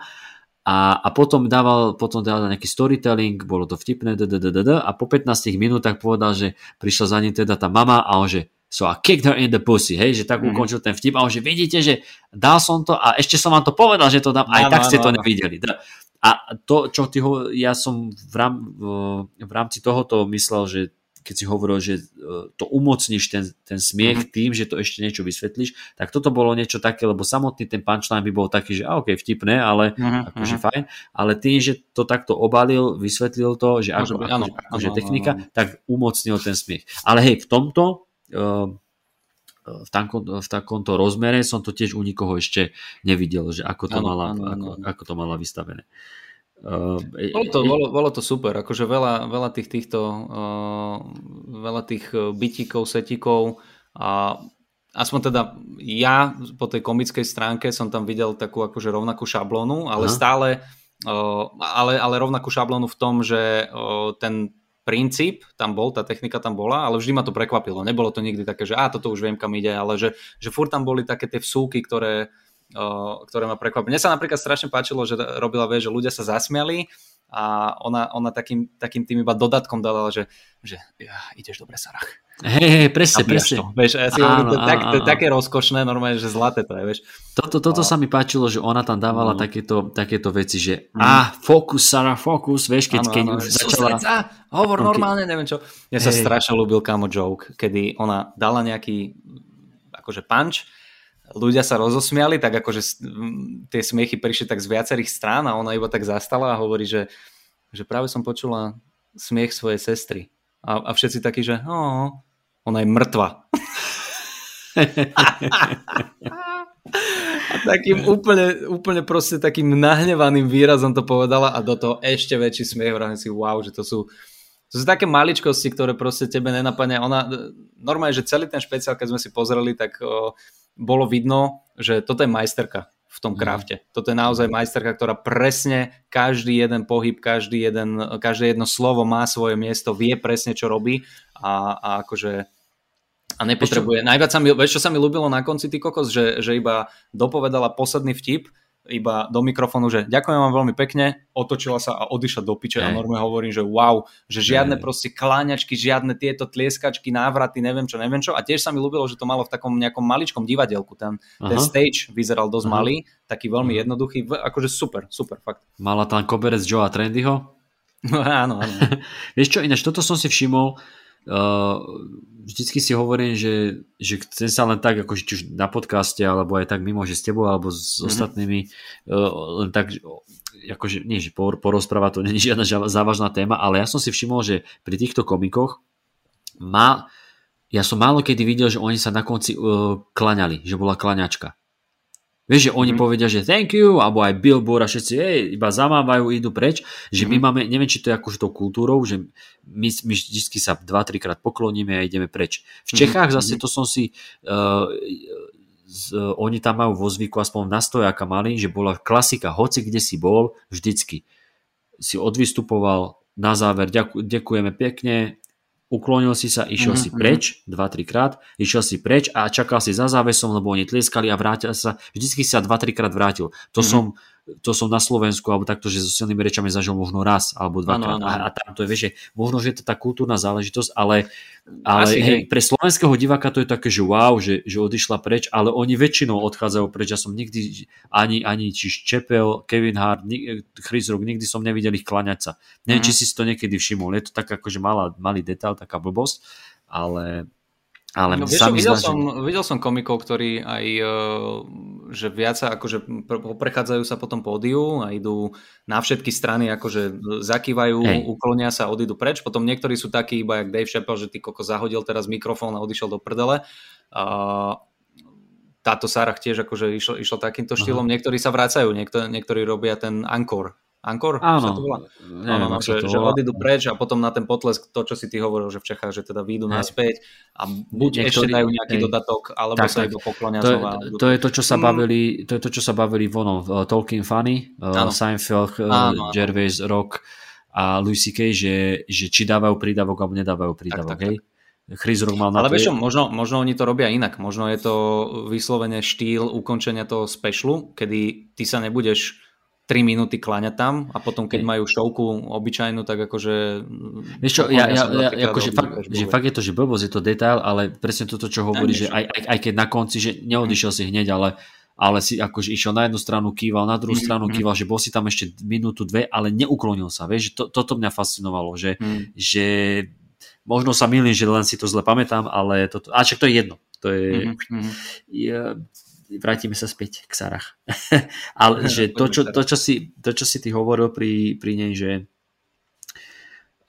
a, a potom dával, potom dával nejaký storytelling, bolo to vtipné d, d, d, d, d, a po 15 minútach povedal, že prišla za ním teda tá mama a on že so I kicked her in the pussy, hej, že tak Mhm. ukončil ten vtip a on že vidíte, že dal som to a ešte som vám to povedal, že to dám, aj Áno, tak ste áno, to áno. nevideli. D- A to, čo ty ho, ja som v, rám, v rámci tohoto myslel, že keď si hovoril, že e, to umocníš ten, ten smiech mm-hmm. tým, že to ešte niečo vysvetlíš, tak toto bolo niečo také, lebo samotný ten punchline by bol taký, že a ok, vtipné, ale mm-hmm. akože mm-hmm. fajn, ale tým, že to takto obalil, vysvetlil to, že ako, byť, áno, akože, akože áno, technika, áno, tak umocnil ten smiech. Ale hej, v tomto uh, v, takom, v takomto rozmere som to tiež u nikoho ešte nevidel, že ako to, ano, mala, ano, ako, ano. ako to mala vystavené. Uh, bolo, to, bolo, bolo to super, akože veľa, veľa tých týchto uh, veľa tých e, bytíkov, setíkov a aspoň teda ja po tej komickej stránke som tam videl takú akože rovnakú šablónu, ale Aha. stále uh, ale, ale rovnakú šablónu v tom, že uh, ten princíp tam bol, tá technika tam bola, ale vždy ma to prekvapilo. Nebolo to nikdy také, že a toto už viem kam ide, ale že, že furt tam boli také tie vsúky, ktoré, ktoré ma prekvapili. Mne sa napríklad strašne páčilo, že robila vie, že ľudia sa zasmiali a ona, ona takým, takým tým iba dodatkom dala, že, že ja, ideš dobre, Sarah. Hej, hej, presne, presne. To, vieš, ja si áno, to, tak, to také rozkošné, normálne, že zlaté to je, vieš. Toto, toto sa mi páčilo, že ona tam dávala mm. takéto, takéto veci, že mm. a, fokus, Sarah, fokus, vieš, keď, áno, keď áno, už začala... Susledca, hovor okay. normálne, neviem čo. Mne sa strašne ľúbil kamo joke, kedy ona dala nejaký akože punch ľudia sa rozosmiali, tak akože tie smiechy prišli tak z viacerých strán a ona iba tak zastala a hovorí, že, že práve som počula smiech svojej sestry. A, a všetci takí, že oh, ona je mŕtva. a takým úplne, úplne proste takým nahnevaným výrazom to povedala a do toho ešte väčší smiech, vrajme si wow, že to sú to sú také maličkosti, ktoré proste tebe nenapadne. Ona, normálne, že celý ten špeciál, keď sme si pozreli, tak o, bolo vidno, že toto je majsterka v tom mhm. krafte. Toto je naozaj majsterka, ktorá presne každý jeden pohyb, každý jeden, každé jedno slovo má svoje miesto, vie presne, čo robí a, a akože a nepotrebuje. Najviac sa mi, vieš, čo sa mi ľúbilo na konci, ty kokos, že, že iba dopovedala posledný vtip iba do mikrofónu, že ďakujem vám veľmi pekne, otočila sa a odišla do piče a normálne hovorím, že wow, že žiadne hey. proste kláňačky, žiadne tieto tlieskačky, návraty, neviem čo, neviem čo a tiež sa mi ľúbilo, že to malo v takom nejakom maličkom divadelku, ten, ten stage vyzeral dosť Aha. malý, taký veľmi Aha. jednoduchý, akože super, super, fakt. Mala tam koberec Joea Trendyho? No áno, áno. Vieš čo, ináč toto som si všimol, uh, vždycky si hovorím, že, že chcem sa len tak, ako či už na podcaste, alebo aj tak mimo, že s tebou, alebo s mm-hmm. ostatnými, uh, len tak, akože, nie, že porozpráva to nie je žiadna závažná téma, ale ja som si všimol, že pri týchto komikoch má, ja som málo kedy videl, že oni sa na konci uh, klaňali, že bola klaňačka. Vieš, že oni mm-hmm. povedia, že thank you, alebo aj billboard a všetci hej, iba zamávajú, idú preč, že mm-hmm. my mhm. máme, neviem, či to je akože tou kultúrou, že my, my vždy sa 2-3 krát pokloníme a ideme preč. V mhm, Čechách mm-hmm. zase to som si, uh, z, uh, oni tam majú vo zvyku, aspoň na stojáka mali, že bola klasika, hoci kde si bol, vždycky si odvystupoval, na záver ďaku, ďakujeme pekne, uklonil si sa, išiel mm-hmm. si mhm. preč, 2-3 krát, išiel si preč a čakal si za závesom, lebo oni tlieskali a vrátil sa, vždycky sa 2-3 krát vrátil. To mm-hmm. som to som na Slovensku, alebo takto, že so silnými rečami zažil možno raz alebo dvakrát. A, a tam to je, vieš, že možno, že je to tá kultúrna záležitosť, ale, ale hej, pre slovenského diváka to je také, že wow, že, že odišla preč, ale oni väčšinou odchádzajú preč. Ja som nikdy ani, ani či Čepel, Kevin Hart, Chris Rock, nikdy som nevidel ich klaňať sa. Neviem, mm. či si to niekedy všimol. Je to tak akože malá, malý detail, taká blbosť, ale ale no, vieš, videl, som, videl som komikov, ktorí aj, e, že viac akože prechádzajú sa po tom pódiu a idú na všetky strany, akože zakývajú, Hej. uklonia sa, odídu preč. Potom niektorí sú takí, iba jak Dave Chappelle, že ty koko zahodil teraz mikrofón a odišiel do prdele. A táto Sarah tiež akože išlo, išlo takýmto štýlom. Aha. Niektorí sa vracajú, niektorí, niektorí robia ten ankor, Ankor? Áno. to volá? Neviem, áno, že, že odídu preč a potom na ten potlesk, to čo si ty hovoril, že v Čechách, že teda výjdu naspäť a buď Niektorý, ešte dajú nejaký hej. dodatok, alebo tak, sa iba poklonia to, znova. To je to, čo sa mm. bavili, to je to, čo sa bavili vono, uh, Tolkien Funny, uh, Seinfeld, uh, áno, Gervais, Rock a Louis C.K., že, že či dávajú prídavok alebo nedávajú prídavok, tak, tak, hej? Tak. Chris Rock mal na Ale vieš možno, možno oni to robia inak. Možno je to vyslovene štýl ukončenia toho specialu, kedy ty sa nebudeš 3 minúty kláňať tam a potom keď majú šovku obyčajnú, tak akože... Vieš čo, ja, ja, ja akože fakt, že fakt je to, že blbosť, je to detail, ale presne toto, čo hovorí, že aj, aj, aj keď na konci, že neodišiel si hneď, ale ale si akože išiel na jednu stranu, kýval, na druhú mm, stranu mm. kýval, že bol si tam ešte minútu, dve, ale neuklonil sa, vieš, to, toto mňa fascinovalo, že, mm. že možno sa milím, že len si to zle pamätám, ale toto, a však to je jedno. To je, mm-hmm. je vrátime sa späť k Sarach. ale že to čo, to, čo si, to, čo si ty hovoril pri, pri nej, že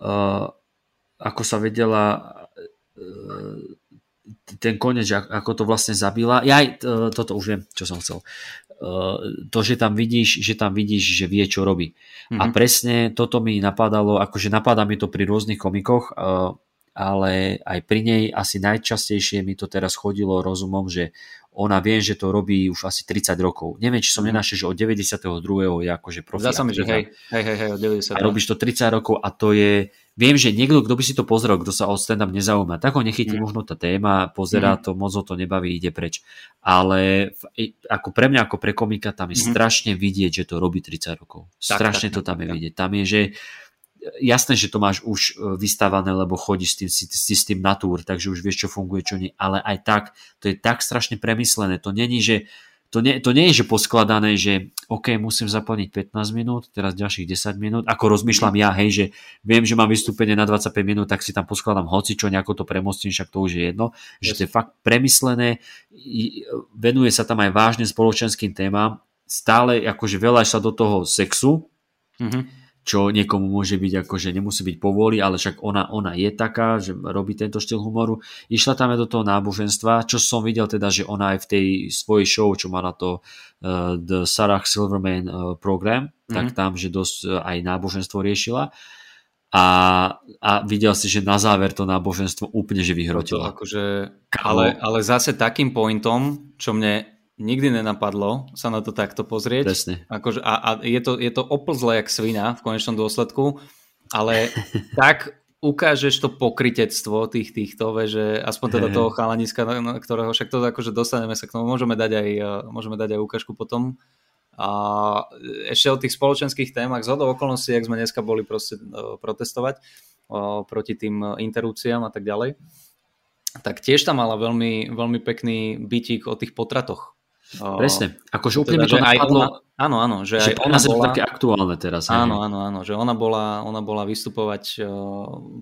uh, ako sa vedela uh, ten konec, že ako to vlastne zabila. Ja aj uh, toto už viem, čo som chcel. Uh, to, že tam vidíš, že tam vidíš, že vie, čo robí. Mm-hmm. A mhm. presne toto mi napadalo, akože napadá mi to pri rôznych komikoch, uh, ale aj pri nej asi najčastejšie mi to teraz chodilo rozumom, že ona vie, že to robí už asi 30 rokov. Neviem, či som mhm. nenašiel, že od 92. je akože profi. Zdá sa mi, že hej, hej, hej, hej, od 90. A robíš to 30 rokov a to je, viem, že niekto, kto by si to pozrel, kto sa o stand-up nezaujíma, tak ho nechytí mm. možno tá téma, pozerá mm. to, moc ho to nebaví, ide preč. Ale ako pre mňa, ako pre komika, tam je mm. strašne vidieť, že to robí 30 rokov. Strašne tak, tak, to tam tak, je tak. vidieť. Tam je, že jasné, že to máš už e, vystávané, lebo chodíš s tým, si, si s tým na túr, takže už vieš, čo funguje, čo nie, ale aj tak, to je tak strašne premyslené, to není, že to nie, to nie je, že poskladané, že OK, musím zaplniť 15 minút, teraz ďalších 10 minút, ako rozmýšľam ja, hej, že viem, že mám vystúpenie na 25 minút, tak si tam poskladám hoci čo, nejako to premostím, však to už je jedno, že to je fakt premyslené, venuje sa tam aj vážne spoločenským témam, stále akože veľa sa do toho sexu, mm-hmm čo niekomu môže byť ako, že nemusí byť povoli, ale však ona, ona je taká, že robí tento štýl humoru. Išla tam aj do toho náboženstva, čo som videl teda, že ona aj v tej svojej show, čo má na to uh, The Sarah Silverman uh, program, mm-hmm. tak tam, že dosť uh, aj náboženstvo riešila. A, a videl si, že na záver to náboženstvo úplne že vyhrotilo. Akože, ale, ale zase takým pointom, čo mne nikdy nenapadlo sa na to takto pozrieť. Presne. Akože, a, a je, to, je to oplzle jak svina v konečnom dôsledku, ale tak ukážeš to pokritectvo tých týchto, že aspoň teda toho chalaniska, ktorého však to akože dostaneme sa k tomu, môžeme dať aj, e, môžeme dať aj ukážku potom. A ešte o tých spoločenských témach, z okolností, jak sme dneska boli proste, e, protestovať o, proti tým interrupciám a tak ďalej, tak tiež tam mala veľmi, veľmi pekný bytík o tých potratoch Presne, akože úplne teda, by to napadlo. Ona, áno, áno, že, že aj ona bola... také aktuálne teraz. Áno, áno, áno, že ona bola, ona bola vystupovať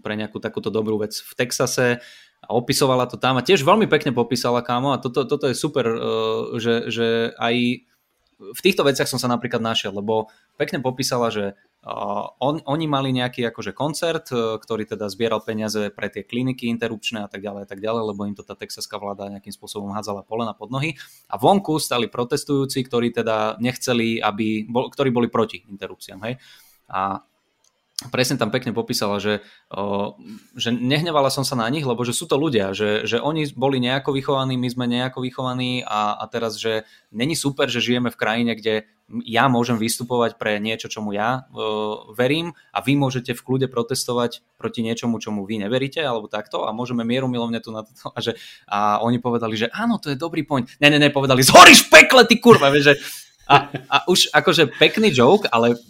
pre nejakú takúto dobrú vec v Texase a opisovala to tam a tiež veľmi pekne popísala kámo a toto, toto je super, že, že aj v týchto veciach som sa napríklad našiel, lebo pekne popísala, že on, oni mali nejaký akože koncert, e, ktorý teda zbieral peniaze pre tie kliniky interrupčné a tak ďalej a tak ďalej, lebo im to tá texaská vláda nejakým spôsobom hádzala polena pod nohy. A vonku stali protestujúci, ktorí teda nechceli, aby, bol, ktorí boli proti interrupciám. Hej? A presne tam pekne popísala, že, o, že nehnevala som sa na nich, lebo že sú to ľudia, že, že oni boli nejako vychovaní, my sme nejako vychovaní a, a teraz, že není super, že žijeme v krajine, kde ja môžem vystupovať pre niečo, čomu ja o, verím a vy môžete v kľude protestovať proti niečomu, čomu vy neveríte alebo takto a môžeme mieru milovne tu na to a, že, a oni povedali, že áno, to je dobrý point. Ne, ne, ne, povedali, zhoríš pekle, ty kurva, že a, a už akože pekný joke, ale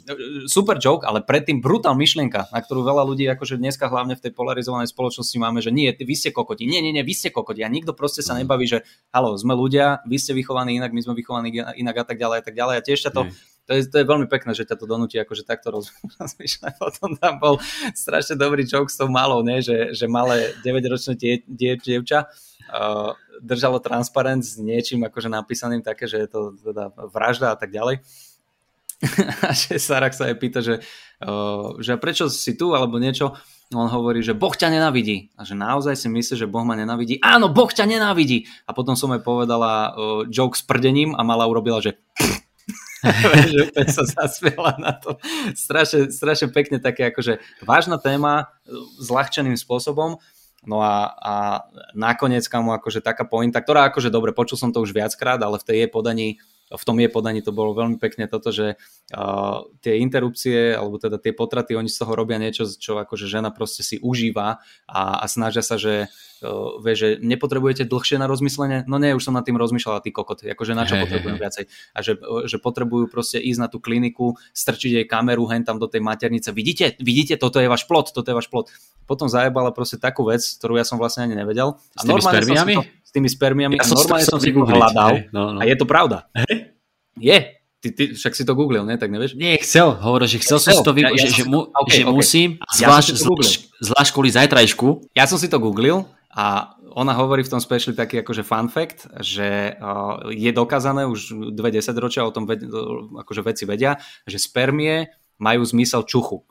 super joke, ale predtým brutál myšlienka, na ktorú veľa ľudí akože dneska hlavne v tej polarizovanej spoločnosti máme, že nie, vy ste kokoti, nie, nie, nie, vy ste kokoti a nikto proste sa mhm. nebaví, že halo, sme ľudia, vy ste vychovaní inak, my sme vychovaní inak a tak ďalej a tak ďalej a tiež ťa to, to je, to je veľmi pekné, že ťa to donúti akože takto rozmýšľať. Potom tam bol strašne dobrý joke s tou malou, ne? Že, že malé 9-ročné die, die, dievča uh, držalo transparent s niečím akože napísaným také, že je to teda vražda a tak ďalej. a že Sarak sa aj pýta, že, že prečo si tu alebo niečo. On hovorí, že Boh ťa nenavidí. A že naozaj si myslí, že Boh ma nenavidí. Áno, Boh ťa nenávidí. A potom som jej povedala joke s prdením a mala urobila, že že sa zasmiela na to. Strašne, strašne pekne také akože vážna téma, zľahčeným spôsobom No a, a nakoniec kamu akože taká pointa, ktorá akože dobre, počul som to už viackrát, ale v tej jej podaní v tom je podaní to bolo veľmi pekne toto, že uh, tie interrupcie, alebo teda tie potraty, oni z toho robia niečo, čo akože žena proste si užíva a, a snažia sa, že uh, vie, že nepotrebujete dlhšie na rozmyslenie, no nie, už som nad tým rozmýšľala, ty kokot, akože na čo hey, potrebujem hey, viacej. A že, že potrebujú proste ísť na tú kliniku, strčiť jej kameru hen tam do tej maternice. Vidíte, vidíte, toto je váš plot, toto je váš plot. Potom zajebala proste takú vec, ktorú ja som vlastne ani nevedel. A s tými spermiami? s tými spermiami ja a normálne som si to hľadal hey, no, no. a je to pravda. Hey? Je. Ty, ty, však si to googlil, ne? Tak nevieš? Nie, chcel. Hovoril, že chcel, som si to Ja- vy, ja že, mu, okay, že okay. musím, Ja zvlášť, zvlášť kvôli zajtrajšku. Ja som si to googlil a ona hovorí v tom speciali taký akože fun fact, že uh, je dokázané už dve desaťročia o tom ved, akože veci vedia, že spermie majú zmysel čuchu.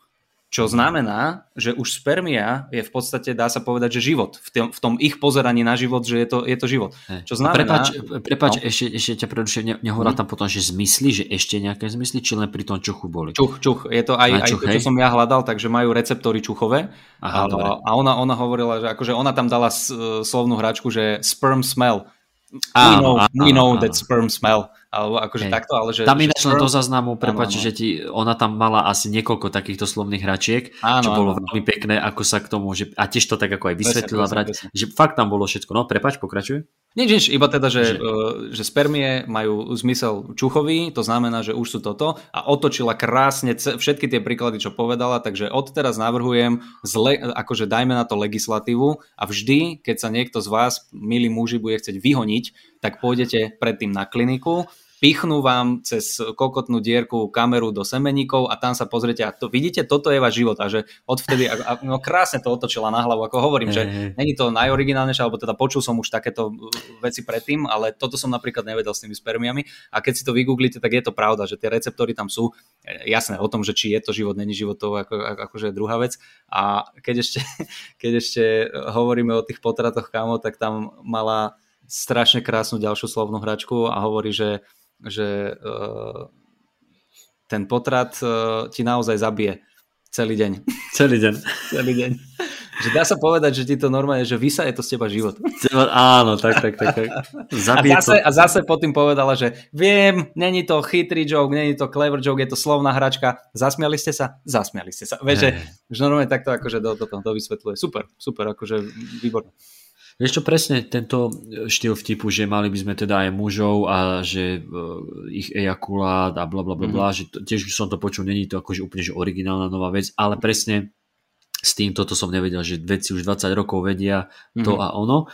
Čo znamená, že už spermia je v podstate, dá sa povedať, že život. V tom, v tom ich pozeraní na život, že je to, je to život. Čo znamená... Prepač, prepač No. ešte, ešte ťa prerušujem, ne, nehovorila Mhm. tam potom, že zmysly, že ešte nejaké zmysly, či len pri tom čuchu boli? Čuch, čuch. Je to aj, Aj aj čuch, to, čo hej. som ja hľadal, takže majú receptory čuchové. Aha, a, dobre. a ona, ona hovorila, že akože ona tam dala s, slovnú hračku, že sperm smell. we Áno, know, áno, we know áno. that sperm smell. Alebo akože Hej. takto, ale že... Tam ináč len do záznamu, prepáč, áno. že ti, ona tam mala asi niekoľko takýchto slovných hračiek, Áno, čo bolo áno, veľmi pekné, ako sa k tomu, že, a tiež to tak ako aj vysvetlila, presne, brať, presne. že fakt tam bolo všetko. No, prepač, pokračuj. Nič, nič, iba teda, že, Že- že... že spermie majú zmysel čuchový, to znamená, že už sú toto a otočila krásne ce- všetky tie príklady, čo povedala, takže odteraz navrhujem, zle, akože dajme na to legislatívu a vždy, keď sa niekto z vás, milí muži, bude chcieť vyhoniť, tak pôjdete predtým na kliniku, pichnú vám cez kokotnú dierku kameru do semeníkov a tam sa pozriete a to vidíte, toto je váš život a že odvtedy, a, a, no krásne to otočila na hlavu, ako hovorím, že. Není to najoriginálnejšie, alebo teda počul som už takéto uh, veci predtým, ale toto som napríklad nevedel s tými spermiami a keď si to vygooglite, tak je to pravda, že tie receptory tam sú. E, Jasné, o tom, že či je to život, není život, to ako, ako, akože je druhá vec. A keď ešte, keď ešte hovoríme o tých potratoch kámo, tak tam mala strašne krásnu ďalšiu slovnú hračku a hovorí, že, že uh, ten potrat uh, ti naozaj zabije celý deň. Celý deň. celý deň. Že dá sa povedať, že ti to normálne, že vysaje to z teba život. Áno, tak, tak, tak. tak. A Zabije zase, to. a zase potom povedala, že viem, není to chytrý joke, není to clever joke, je to slovná hračka. Zasmiali ste sa? Zasmiali ste sa. Vieš, že, že normálne takto akože do, do, do vysvetľuje. Super, super, akože výborné. Vieš čo, presne tento štýl vtipu, že mali by sme teda aj mužov a že uh, ich ejakulát a bla bla bla bla, že to, tiež som to počul, není to akože úplne že originálna nová vec, ale presne s tým toto som nevedel, že vedci už 20 rokov vedia to Mhm. a ono.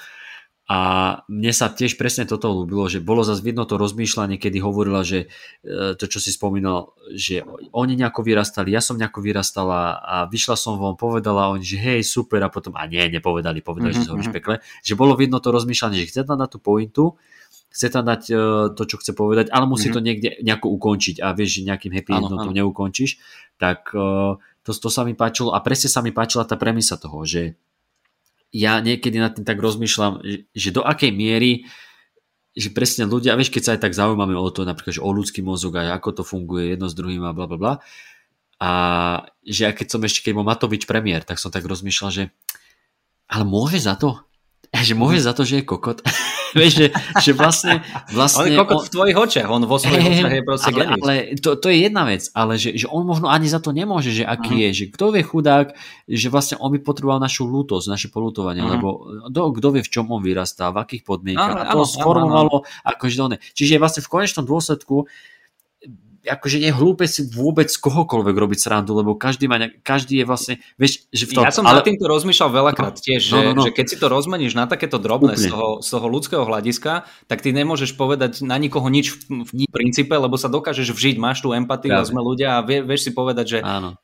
A mne sa tiež presne toto ľúbilo, že bolo zase vidno to rozmýšľanie, kedy hovorila, že e, to, čo si spomínal, že oni nejako vyrastali, ja som nejako vyrastala a vyšla som von, povedala oni, že hej, super a potom, a nie, nepovedali, povedali, Mhm, že sa hovoríš mhm. pekle, že bolo vidno to rozmýšľanie, že chce tam dať tú pointu, chce tam dať e, to, čo chce povedať, ale musí Mhm. to niekde nejako ukončiť a vieš, že nejakým happy endom to neukončíš, tak e, to, to sa mi páčilo a presne sa mi páčila tá premisa toho, že ja niekedy nad tým tak rozmýšľam, že, že do akej miery že presne ľudia, vieš, keď sa aj tak zaujímame o to, napríklad, že o ľudský mozog a ako to funguje jedno s druhým a bla bla bla. A že aj keď som ešte, keď bol Matovič premiér, tak som tak rozmýšľal, že ale môže za to? Že môže za to, že je kokot? vieš, že, že vlastne, On vlastne je kokot v tvojich očiach, on vo svojich Hej, očiach je proste ale, genius. ale to, to je jedna vec, ale že, že on možno ani za to nemôže, že aký Mhm. je, že kto vie chudák, že vlastne on by potreboval našu lútosť, naše polutovanie, Mhm. lebo kto, kto vie, v čom on vyrastá, v akých podmienkach Áno, a to sformovalo akože one. Čiže vlastne v konečnom dôsledku akože je hlúpe si vôbec kohokoľvek robiť srandu, lebo každý, má nejak, každý je vlastne, vieš, že v tom, Ja som ale, nad týmto rozmýšľal veľakrát tiež, že, No, no, no. že keď si to rozmeníš na takéto drobné Úplne. z toho, z toho ľudského hľadiska, tak ty nemôžeš povedať na nikoho nič v, v princípe, lebo sa dokážeš vžiť, máš tú empatiu Práve. sme ľudia a vie, vieš si povedať, že áno,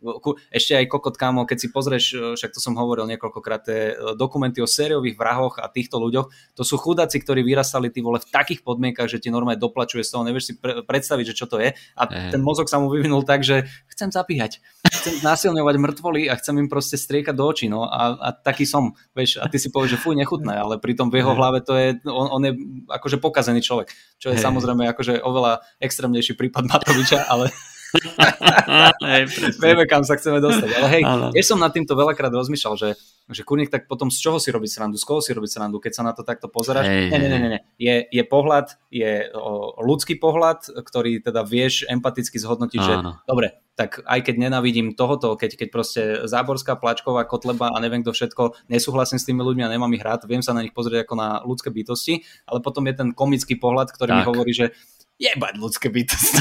Ešte aj kokot kámo, keď si pozrieš, e, však to som hovoril niekoľkokrát, e, dokumenty o sériových vrahoch a týchto ľuďoch, to sú chudáci, ktorí vyrastali ty vole v takých podmienkach, že ti normálne doplačuje z toho, nevieš si pre- predstaviť, že čo to je a. ten mozog sa mu vyvinul tak, že chcem zapíhať, chcem násilňovať mŕtvoly a chcem im proste striekať do očí, no. A, a taký som, vieš, a ty si povieš, že fuj, nechutné, ale pritom v jeho Eh. hlave to je, on, on je akože pokazený človek, čo je samozrejme akože oveľa extrémnejší prípad Matoviča, ale Hej. Vieme, kam sa chceme dostať. Ale hej, tiež som nad týmto veľakrát rozmýšľal, že, že kurník tak potom z čoho si robiť srandu, z koho si robiť srandu, keď sa na to takto pozeráš. Hej, nie, nie, nie, nie. Je, je pohľad, je o, ľudský pohľad, ktorý teda vieš empaticky zhodnotiť, že Áno. dobre, tak aj keď nenávidím tohoto, keď, keď proste Záborská, Plačková, Kotleba a neviem kto všetko, nesúhlasím s tými ľuďmi a nemám ich rád, viem sa na nich pozrieť ako na ľudské bytosti, ale potom je ten komický pohľad, ktorý mi Tak. hovorí, že jebať ľudské bytosti.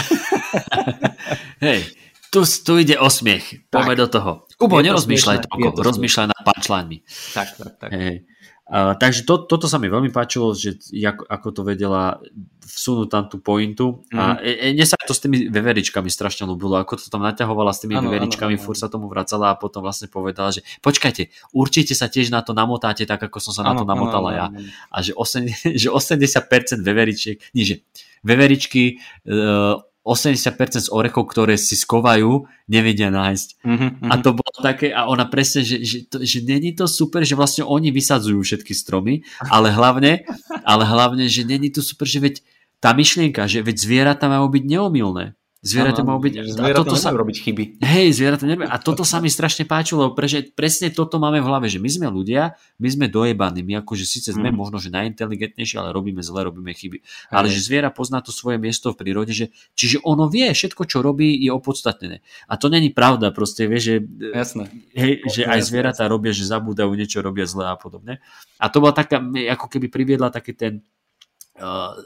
Hej, tu, tu ide o smiech. Poďme do toho. Kubo, Je to nerozmýšľaj smiešné, toľko, to rozmýšľaj nad punchlinemi. tak, tak, tak. Hej. Uh, takže to, toto sa mi veľmi páčilo, že jak, ako to vedela vsunúť tam tú pointu. Mm. A mhm. e, e, mne sa to s tými veveričkami strašne ľúbilo, ako to tam naťahovala s tými ano, veveričkami, ano, ano. fur sa tomu vracala a potom vlastne povedala, že počkajte, určite sa tiež na to namotáte tak, ako som sa ano, na to namotala ano, ja. Ano, ano. A že, 8, že 80% veveričiek, nie, že veveričky uh, 80% z orechov, ktoré si skovajú, nevedia nájsť. Mm-hmm. A to bolo také, a ona presne, že, že, to, že není to super, že vlastne oni vysadzujú všetky stromy, ale hlavne, ale hlavne, že není to super, že veď tá myšlienka, že veď zvieratá majú byť neomilné. Zvieratá majú byť... Zvieratá toto sa robiť chyby. Hej, zvieratá nerobia. A toto sa mi strašne páčilo, pretože presne toto máme v hlave, že my sme ľudia, my sme dojebaní, my akože síce sme mm. možno, že najinteligentnejší, ale robíme zle, robíme chyby. Hej. Ale že zviera pozná to svoje miesto v prírode, že, čiže ono vie, všetko, čo robí, je opodstatnené. A to není pravda, proste vie, že, jasné. Hej, že aj zvieratá robia, že zabúdajú, niečo robia zle a podobne. A to bola taká, ako keby priviedla taký ten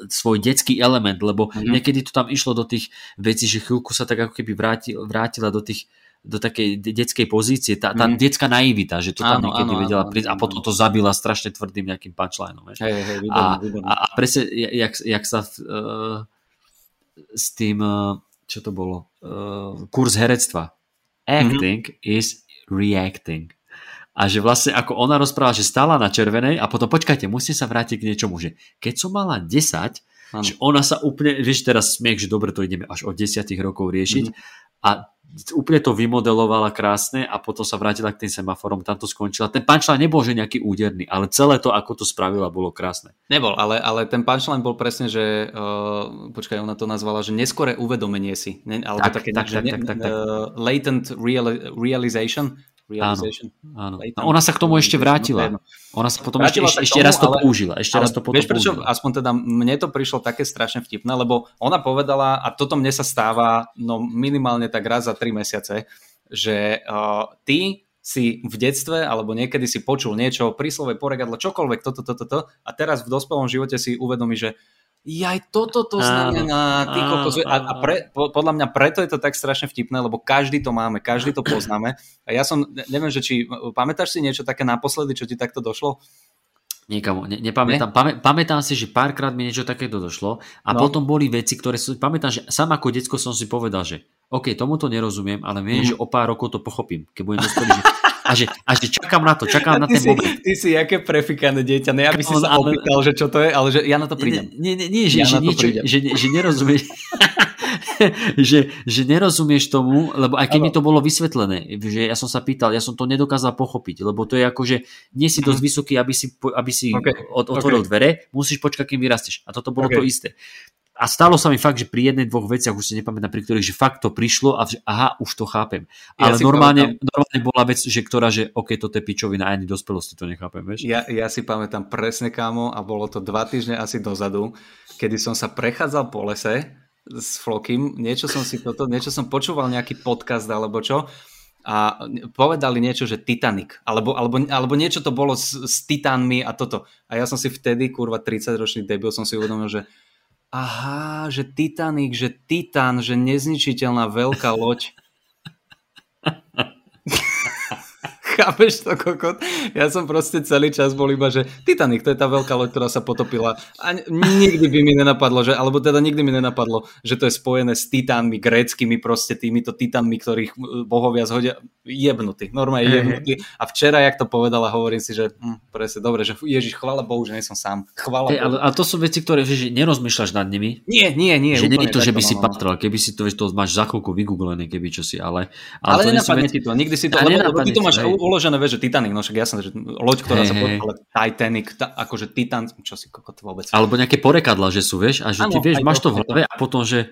svoj detský element, lebo mm-hmm. niekedy to tam išlo do tých vecí, že chvíľku sa tak ako keby vrátil, vrátila do tých do takej detskej pozície, tá, tá mm. detská naivita, že to tam áno, niekedy áno, vedela prísť a potom to zabila strašne tvrdým nejakým punchlineom. Hej, hej, výborný, a, výborný. a, a presne, jak, jak sa uh, s tým, uh, čo to bolo, uh, kurz herectva. Acting mm-hmm. is reacting a že vlastne ako ona rozpráva, že stála na červenej a potom počkajte, musím sa vrátiť k niečomu, že keď som mala 10, ano. že ona sa úplne, vieš teraz smiech, že dobre to ideme až od 10 rokov riešiť mm. a úplne to vymodelovala krásne a potom sa vrátila k tým semaforom, tam to skončila. Ten punchline nebol že nejaký úderný, ale celé to, ako to spravila, bolo krásne. Nebol, ale, ale ten punchline bol presne, že uh, počkaj, ona to nazvala, že neskore uvedomenie si. Ne, alebo tak, také, tak, že tak, ne, tak, tak, tak. Uh, latent real, realization, realization. Áno, áno. No, ona sa k tomu ešte vrátila. Ona sa potom vrátila ešte, ešte, tomu, raz to ale, použila. Ešte ale, raz to potom vieš prečo, použila. aspoň teda mne to prišlo také strašne vtipné, lebo ona povedala, a toto mne sa stáva no minimálne tak raz za 3 mesiace, že uh, ty si v detstve alebo niekedy si počul niečo, príslove, poregadlo, čokoľvek, toto, toto, toto a teraz v dospelom živote si uvedomí, že aj toto to znamená, ty kokos. A, a pre, po, podľa mňa preto je to tak strašne vtipné, lebo každý to máme, každý to poznáme. A ja som, neviem, že či, pamätáš si niečo také naposledy, čo ti takto došlo? Niekamo, ne, nepamätám. Ne? Pamä, pamätám si, že párkrát mi niečo takéto došlo a no. potom boli veci, ktoré som, pamätám, že sám ako detsko som si povedal, že OK, tomuto nerozumiem, ale viem, mm. že o pár rokov to pochopím, keď budem dospelý, že a že, a že čakám na to, čakám na ten si, moment. Ty si aké prefikané dieťa, ne aby si sa ale, opýtal, že čo to je, ale že ja na to prídem. Nie, nie, nie že, ja že, niečo, že, že nerozumieš. že, že nerozumieš tomu, lebo aj keď ano. mi to bolo vysvetlené, že ja som sa pýtal, ja som to nedokázal pochopiť, lebo to je ako, že nie si dosť mhm. vysoký, aby si, aby si okay. otvoril okay. dvere, musíš počkať, kým vyrasteš. A toto bolo okay. to isté a stalo sa mi fakt, že pri jednej, dvoch veciach, už si nepamätám, pri ktorých, že fakt to prišlo a že aha, už to chápem. Ale ja normálne, normálne bola vec, že ktorá, že OK, toto je pičovina, ani dospelosti to nechápem, vieš? Ja, ja si pamätám presne, kámo, a bolo to dva týždne asi dozadu, kedy som sa prechádzal po lese s Flokim, niečo som si toto, niečo som počúval nejaký podcast alebo čo, a povedali niečo, že Titanic, alebo, alebo, alebo niečo to bolo s, s titánmi a toto. A ja som si vtedy, kurva 30-ročný debil, som si uvedomil, že aha, že Titanic, že Titan, že nezničiteľná veľká loď. Chápeš to, kokot? Ja som proste celý čas bol iba, že Titanic, to je tá veľká loď, ktorá sa potopila. A nikdy by mi nenapadlo, že, alebo teda nikdy mi nenapadlo, že to je spojené s titánmi gréckými, proste týmito titánmi, ktorých bohovia zhodia jebnutí, normálne hey, jebnutí. A včera, jak to povedala, hovorím si, že hm, presne, dobre, že Ježiš, chvála Bohu, že nie som sám. Chvála hey, Bohu. Ale, ale, to sú veci, ktoré že, nerozmýšľaš nad nimi. Nie, nie, nie. Že nie je to, že by si no, no. patral, keby si to, vieš, to máš za chvíľku vygooglené, keby čo si, ale... Ale, ale nenapadne ti to, nikdy si to, lebo, lebo ty to máš uložené, vieš, že Titanic, no však jasné, že loď, ktorá hey, sa hey. ale Titanic, ta, akože Titan, čo si kokot vôbec. Alebo nejaké porekadla, že sú, vieš, a že ano, ty vieš, máš to v hlave a potom, že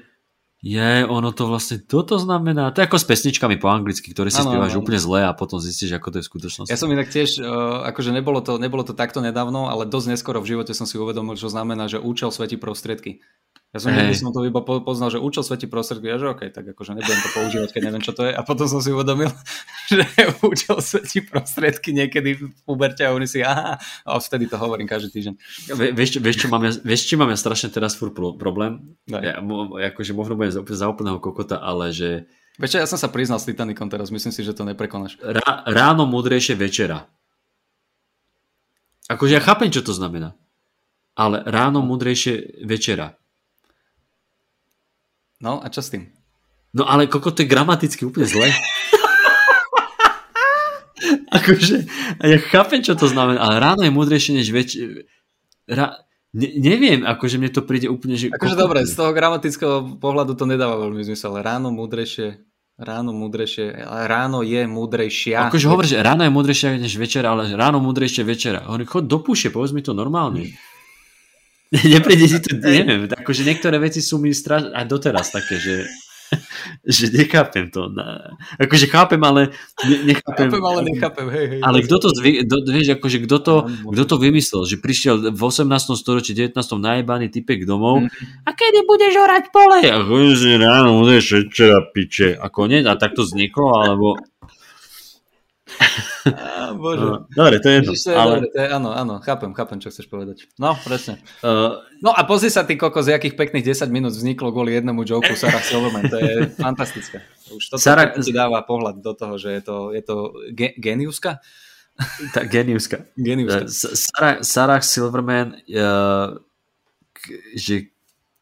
je, ono to vlastne toto znamená. To je ako s pesničkami po anglicky, ktoré si spievaš úplne zle a potom zistíš, ako to je v skutočnosti. Ja som inak tiež, uh, akože nebolo to, nebolo to takto nedávno, ale dosť neskoro v živote som si uvedomil, čo znamená, že účel svetí prostriedky. Ja som, hey. som to iba poznal, že účel svetí prostriedky, ja že OK, tak akože nebudem to používať, keď neviem, čo to je. A potom som si uvedomil, že účel svetí prostriedky niekedy v puberte a oni si, aha, a vtedy to hovorím každý týždeň. Vieš, vieš, čo mám ja, vieš, čo mám ja strašne teraz furt problém? Ja, akože možno budem za úplného kokota, ale že... Vieš ja som sa priznal s Titanicom teraz, myslím si, že to neprekonáš. Rá, ráno múdrejšie večera. Akože ja chápem, čo to znamená. Ale ráno múdrejšie večera. No a čo s tým? No ale koko to je gramaticky úplne zle. akože, ja chápem, čo to znamená, ale ráno je múdrejšie než večer. Ra... Ne, neviem, akože mne to príde úplne, že... Akože dobre, z toho gramatického pohľadu to nedáva veľmi zmysel. Ráno múdrejšie, ráno múdrejšie, ráno je múdrejšia. Akože hovor, že ráno je múdrejšia než večer, ale ráno múdrejšie večera. Hovorím, chod do púše, povedz mi to normálne. Nepríde si to, neviem, akože niektoré veci sú mi strašne, aj doteraz také, že že nechápem to. Na, akože chápem, ale ne, nechápem. Chápem, ale nechápem, hej, hej. Ale kto to, zvy, do, vieš, akože kto to, kto to vymyslel, že prišiel v 18. storočí, 19. najebaný typek domov mm. a kedy budeš orať pole? A že ráno budeš večera piče. A konec, a tak to vzniklo, alebo Á, bože. No, dobre, to je jedno. Ježiš, to je ale... dobre, to je, áno, áno, chápem, chápem, čo chceš povedať. No, presne. Uh, no a pozri sa ty, kokos, z jakých pekných 10 minút vzniklo kvôli jednému joku Sarah Silverman, to je fantastické. Už toto Sarah... ti dáva pohľad do toho, že je to, je to ge- geniuska? Tá, geniuska. geniuska. Sarah, Sarah Silverman, uh, že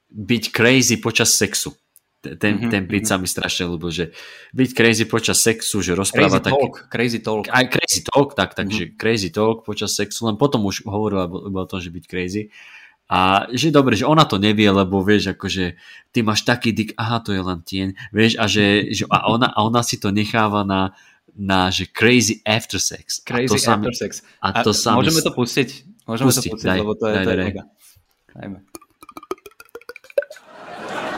byť crazy počas sexu ten, mm-hmm. ten beat sa mi strašne ľúbil, že byť crazy počas sexu, že rozpráva crazy tak... Talk, crazy talk. Aj crazy talk, tak, takže mm-hmm. crazy talk počas sexu, len potom už hovorila o tom, že byť crazy. A že dobre, že ona to nevie, lebo vieš, akože ty máš taký dik, aha, to je len tieň, vieš, a že, že a, ona, a ona si to necháva na, na že crazy after sex. Crazy a to after sex. A to a môžeme to pustiť? Môžeme pustiť, to pustiť, daj, lebo to je, daj, to je daj, mega. Dajme.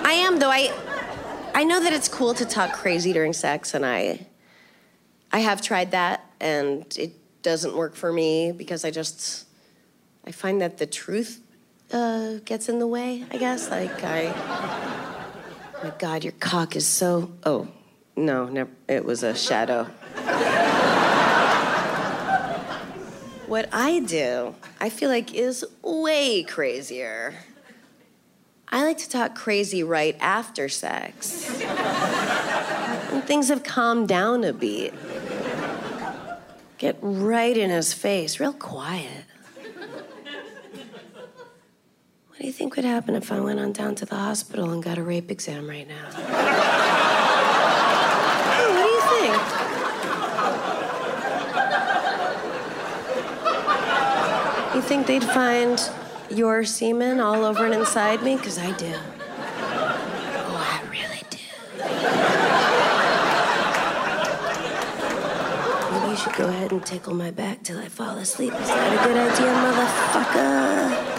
I am, though I I know that it's cool to talk crazy during sex, and I, I have tried that, and it doesn't work for me because I just, I find that the truth uh, gets in the way. I guess like I, my God, your cock is so. Oh, no, never. It was a shadow. what I do, I feel like is way crazier. I like to talk crazy right after sex. when things have calmed down a beat. Get right in his face, real quiet. What do you think would happen if I went on down to the hospital and got a rape exam right now? Hey, what do you think? You think they'd find your semen all over and inside me? Because I do. Oh, I really do. Maybe you should go ahead and tickle my back till I fall asleep. Is that a good idea, motherfucker?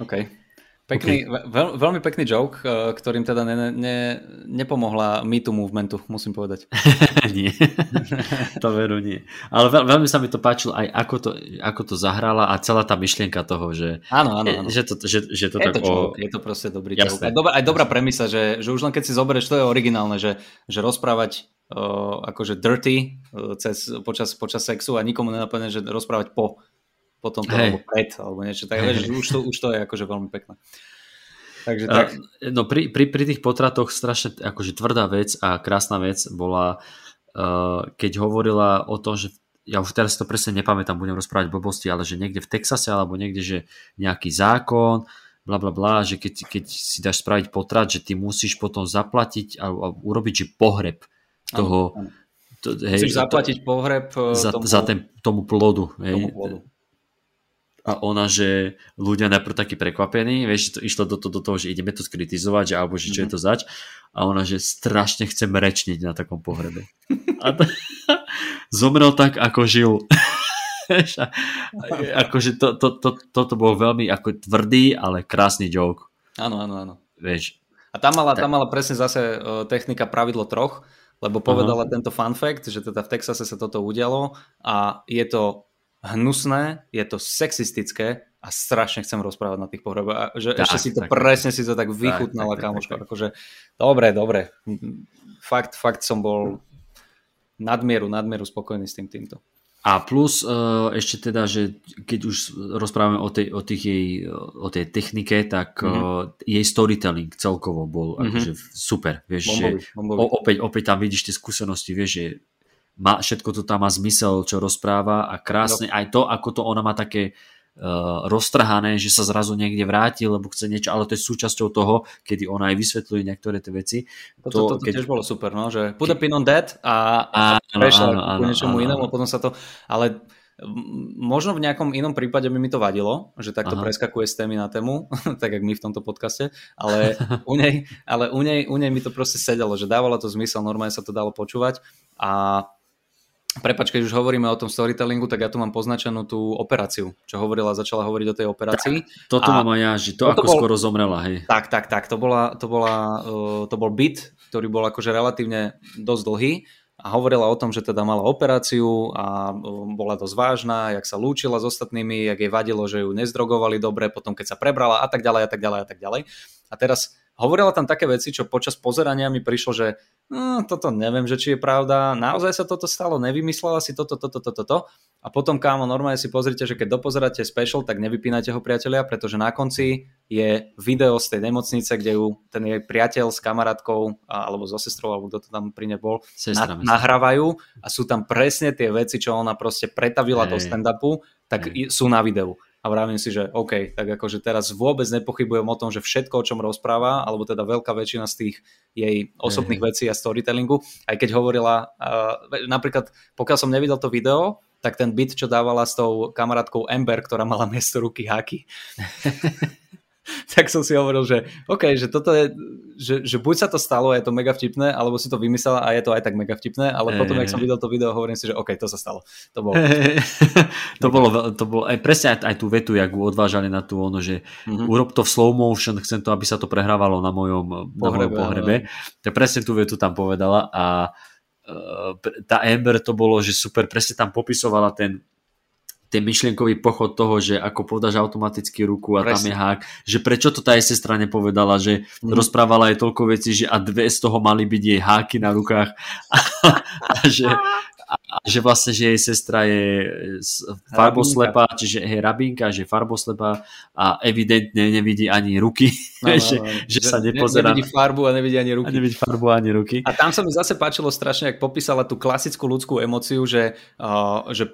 okay. Pekný, okay. veľ, veľmi pekný joke, eh, ktorým teda ne, ne, nepomohla Me Too movementu, musím povedať. nie, to veru nie. Ale veľ, veľmi sa mi to páčilo aj ako to, ako to zahrala a celá tá myšlienka toho, že, áno, áno, áno. že to, že, že to je tak to o... Je to proste dobrý joke. Aj, dobrá, aj dobrá premisa, že, že už len keď si zoberieš, to je originálne, že, že rozprávať uh, akože dirty uh, cez, počas, počas sexu a nikomu nenapadne, že rozprávať po potom to, hey. alebo pred, alebo niečo. Tak hey. už, to, už to je akože veľmi pekné. Takže tak. No pri, pri, pri tých potratoch strašne akože tvrdá vec a krásna vec bola, uh, keď hovorila o tom, že ja už teraz to presne nepamätám, budem rozprávať blbosti, ale že niekde v Texase alebo niekde, že nejaký zákon, bla bla bla, že keď, keď si dáš spraviť potrat, že ty musíš potom zaplatiť a, a urobiť, že pohreb toho, ano, ano. To, hej, Chceš zaplatiť to, pohreb e, za, tomu, za ten, tomu plodu. Hej. Tomu plodu a ona, že ľudia najprv takí prekvapení, vieš, to išlo do, to, do toho, že ideme to skritizovať, že, alebo že čo je to zač a ona, že strašne chcem rečniť na takom pohrebe. A to, zomrel tak, ako žil. akože to, to, to, toto bol veľmi ako tvrdý, ale krásny joke. Áno, áno, áno. Vieš. A tam mala, tam mala presne zase uh, technika pravidlo troch, lebo povedala uh-huh. tento fun fact, že teda v Texase sa toto udialo a je to hnusné, je to sexistické a strašne chcem rozprávať na tých pohreboch. Že tak, ešte si to tak, presne si to tak vychutnala, kamoška. Akože, dobre, dobre. Fakt, fakt som bol nadmieru, nadmieru spokojný s tým týmto. A plus uh, ešte teda, že keď už rozprávame o tej, o tých jej, o tej technike, tak mm-hmm. jej storytelling celkovo bol mm-hmm. akože super. Vieš, bombový, že opäť, opäť tam vidíš tie skúsenosti, vieš, že má, všetko to tam má zmysel, čo rozpráva a krásne no. aj to, ako to ona má také uh, roztrhané, že sa zrazu niekde vráti, lebo chce niečo, ale to je súčasťou toho, kedy ona aj vysvetľuje niektoré tie veci. To, to, to keď... tiež bolo super, no, že put a pin on that a, a prešla ku niečomu inému, potom sa to, ale možno v nejakom inom prípade by mi to vadilo, že takto Aha. preskakuje z témy na tému, tak jak my v tomto podcaste, ale u nej, ale u nej, u nej mi to proste sedelo, že dávalo to zmysel, normálne sa to dalo počúvať a Prepač, keď už hovoríme o tom storytellingu, tak ja tu mám poznačenú tú operáciu, čo hovorila, začala hovoriť o tej operácii. Tak, toto mám aj ja, že to ako bol, skoro zomrela, hej. Tak, tak, tak, to, bola, to, bola, uh, to bol byt, ktorý bol akože relatívne dosť dlhý a hovorila o tom, že teda mala operáciu a uh, bola dosť vážna, jak sa lúčila s ostatnými, jak jej vadilo, že ju nezdrogovali dobre, potom keď sa prebrala a tak ďalej a tak ďalej a tak ďalej. A teraz hovorila tam také veci, čo počas pozerania mi prišlo, že hm, toto neviem, že či je pravda, naozaj sa toto stalo, nevymyslela si toto, toto, toto, toto. A potom, kámo, normálne si pozrite, že keď dopozeráte special, tak nevypínajte ho priatelia, pretože na konci je video z tej nemocnice, kde ju ten jej priateľ s kamarátkou alebo so sestrou, alebo kto to tam pri nej bol, Sestra, na, nahrávajú a sú tam presne tie veci, čo ona proste pretavila hey. do stand-upu, tak hey. sú na videu vravím si, že OK, tak akože teraz vôbec nepochybujem o tom, že všetko, o čom rozpráva, alebo teda veľká väčšina z tých jej osobných vecí a storytellingu, aj keď hovorila, uh, napríklad pokiaľ som nevidel to video, tak ten bit, čo dávala s tou kamarátkou Ember, ktorá mala miesto ruky haky. tak som si hovoril, že OK, že toto je, že, že buď sa to stalo a je to mega vtipné, alebo si to vymyslela a je to aj tak mega vtipné, ale hey, potom, jak som videl to video, hovorím si, že OK, to sa stalo. To bolo. Hey, to, bolo to bolo aj presne aj, aj tú vetu, jak odvážali na tú ono, že mm-hmm. urob to v slow motion, chcem to, aby sa to prehrávalo na mojom pohrebe. Na mojom pohrebe. To presne tú vetu tam povedala a uh, tá Amber to bolo, že super, presne tam popisovala ten ten myšlienkový pochod toho, že ako podáš automaticky ruku a Presne. tam je hák, že prečo to tá jej sestra nepovedala, že mm. rozprávala aj toľko vecí, že a dve z toho mali byť jej háky na rukách a, a že, a že vlastne, že jej sestra je farboslepá, čiže je rabinka, že je farboslepá a evidentne nevidí ani ruky, no, no, že, no. že, že sa nepozerá. Nevidí farbu a nevidí ani ruky. A nevidí farbu ani ruky. A tam sa mi zase páčilo strašne, ak popísala tú klasickú ľudskú emociu, že, uh, že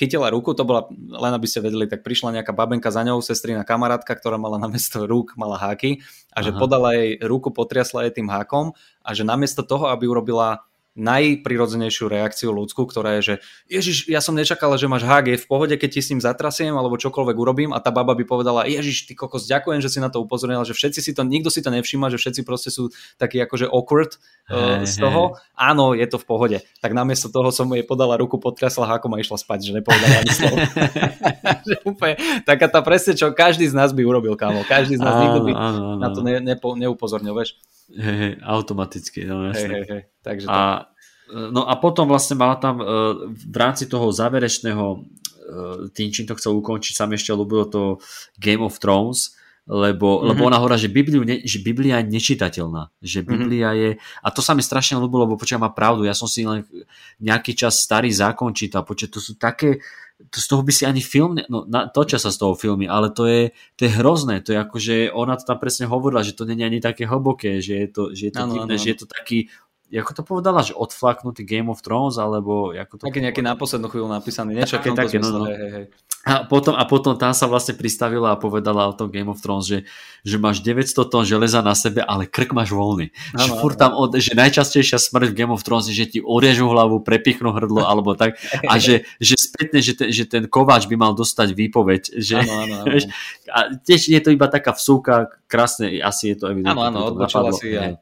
chytila ruku, to bola, len aby ste vedeli, tak prišla nejaká babenka za ňou, sestrina kamarátka, ktorá mala namiesto rúk, mala háky a že Aha. podala jej ruku, potriasla jej tým hákom a že namiesto toho, aby urobila najprirodzenejšiu reakciu ľudskú, ktorá je, že Ježiš, ja som nečakala, že máš je v pohode, keď ti s ním zatrasiem alebo čokoľvek urobím a tá baba by povedala, Ježiš, ty kokos, ďakujem, že si na to upozornila, že všetci si to, nikto si to nevšíma, že všetci proste sú takí akože awkward uh, z toho. Áno, je to v pohode. Tak namiesto toho som jej podala ruku, potriasla hákom a išla spať, že nepovedala ani slovo. úplne, taká tá presne, čo každý z nás by urobil, kámo. Každý z nás áno, nikto by áno, áno. na to ne, nepo, neupozornil, vieš. Hej, hej, automaticky, no jasne. Hej, hej, hej. Takže a, no a potom vlastne mala tam e, v rámci toho záverečného e, tým, čím to chcel ukončiť, sa mi ešte ľúbilo to Game of Thrones, lebo, mm-hmm. lebo ona hovorila, že, Bibliu ne, že Biblia je nečitateľná. Že mhm. Biblia mm-hmm. je... A to sa mi strašne ľúbilo, lebo počujem má pravdu. Ja som si len nejaký čas starý zákon čítal. Počuť, to sú také z toho by si ani film, no na, točia sa z toho filmy, ale to je, to je hrozné, to je ako, že ona to tam presne hovorila, že to je ani také hlboké, že je to, že je to ano, divné, ano. že je to taký ako to povedala, že odflaknutý Game of Thrones, alebo ako to... Taký nejaký na poslednú chvíľu napísaný, niečo také, také, no, no. Hej, hej. A potom, a potom tam sa vlastne pristavila a povedala o tom Game of Thrones, že, že máš 900 tón železa na sebe, ale krk máš voľný. Ano, že furt tam, od, že najčastejšia smrť v Game of Thrones je, že ti oriežu hlavu, prepichnú hrdlo, alebo tak. A že, že spätne, že ten, že ten kováč by mal dostať výpoveď. Že, ano, ano, ano. A tiež je to iba taká vsúka, krásne, asi je to evidentné. Áno, áno, odbočila si a...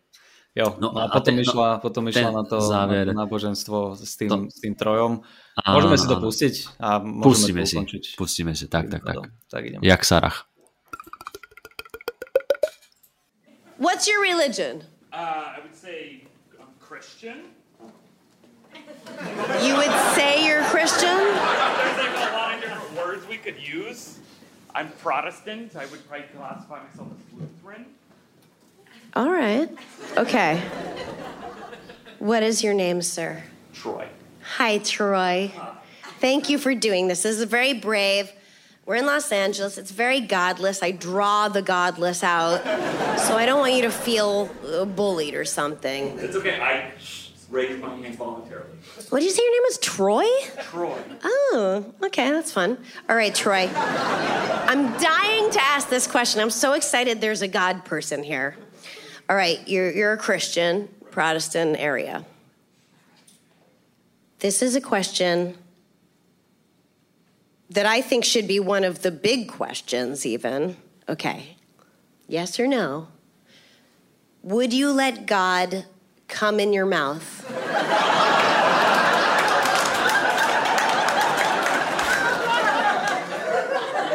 Jo, no, no a, a potom, ten, išla, no, potom išla na to záver. Na náboženstvo s tým, to, s tým trojom. Áno, môžeme si to áno. pustiť a môžeme pustíme to si, ukončiť. Pustíme si, tak, tak, tak. tak idem. Jak Sarach. What's your religion? Uh, I would say I'm Christian. You would say you're Christian? There's like a lot of different words we could use. I'm Protestant. I would probably classify myself as Lutheran. All right. Okay. What is your name, sir? Troy. Hi, Troy. Thank you for doing this. This is very brave. We're in Los Angeles. It's very godless. I draw the godless out. So I don't want you to feel uh, bullied or something. It's okay. I raised my hand voluntarily. What did you say your name was? Troy? Troy. Oh, okay, that's fun. All right, Troy. I'm dying to ask this question. I'm so excited there's a God person here. All right, you're, you're a Christian, Protestant area. This is a question that I think should be one of the big questions, even. Okay, yes or no? Would you let God come in your mouth?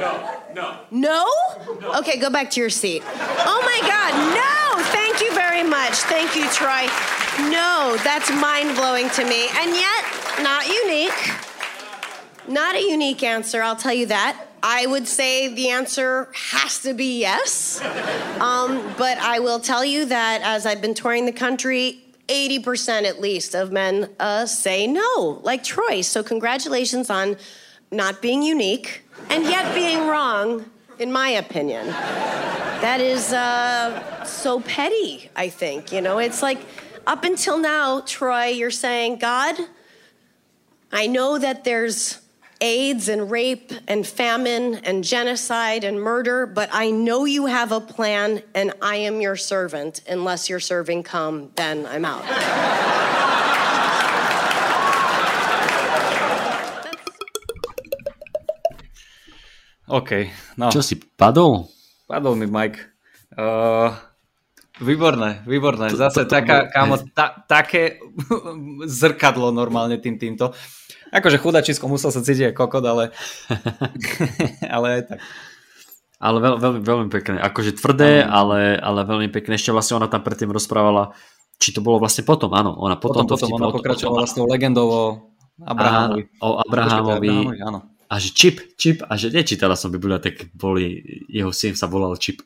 No, no. No? Okay, go back to your seat. Oh my God, no! Thank you much. Thank you, Troy. No, that's mind blowing to me. And yet, not unique. Not a unique answer, I'll tell you that. I would say the answer has to be yes. Um, but I will tell you that as I've been touring the country, 80% at least of men uh, say no, like Troy. So, congratulations on not being unique and yet being wrong, in my opinion. That is uh, so petty, I think. You know, it's like up until now, Troy, you're saying, God, I know that there's AIDS and rape and famine and genocide and murder, but I know you have a plan and I am your servant. Unless your serving come, then I'm out. OK, no. Čo si, padol? Padol mi Mike. Uh, výborné, výborné. Zase taká, kámo, ta, také zrkadlo normálne tým týmto. Akože chudačisko musel sa cítiť ako kokot, ale, ale aj tak. Ale veľ, veľmi, veľmi pekné. Akože tvrdé, ale, ale veľmi pekné. Ešte vlastne ona tam predtým rozprávala, či to bolo vlastne potom, áno. Ona potom, potom, potom ona pokračovala vlastne legendou o Abrahamovi. o Abrahamovi. Abrahamovi áno. A že čip, čip, a že nečítala som Biblia, tak boli, jeho syn sa volal čip.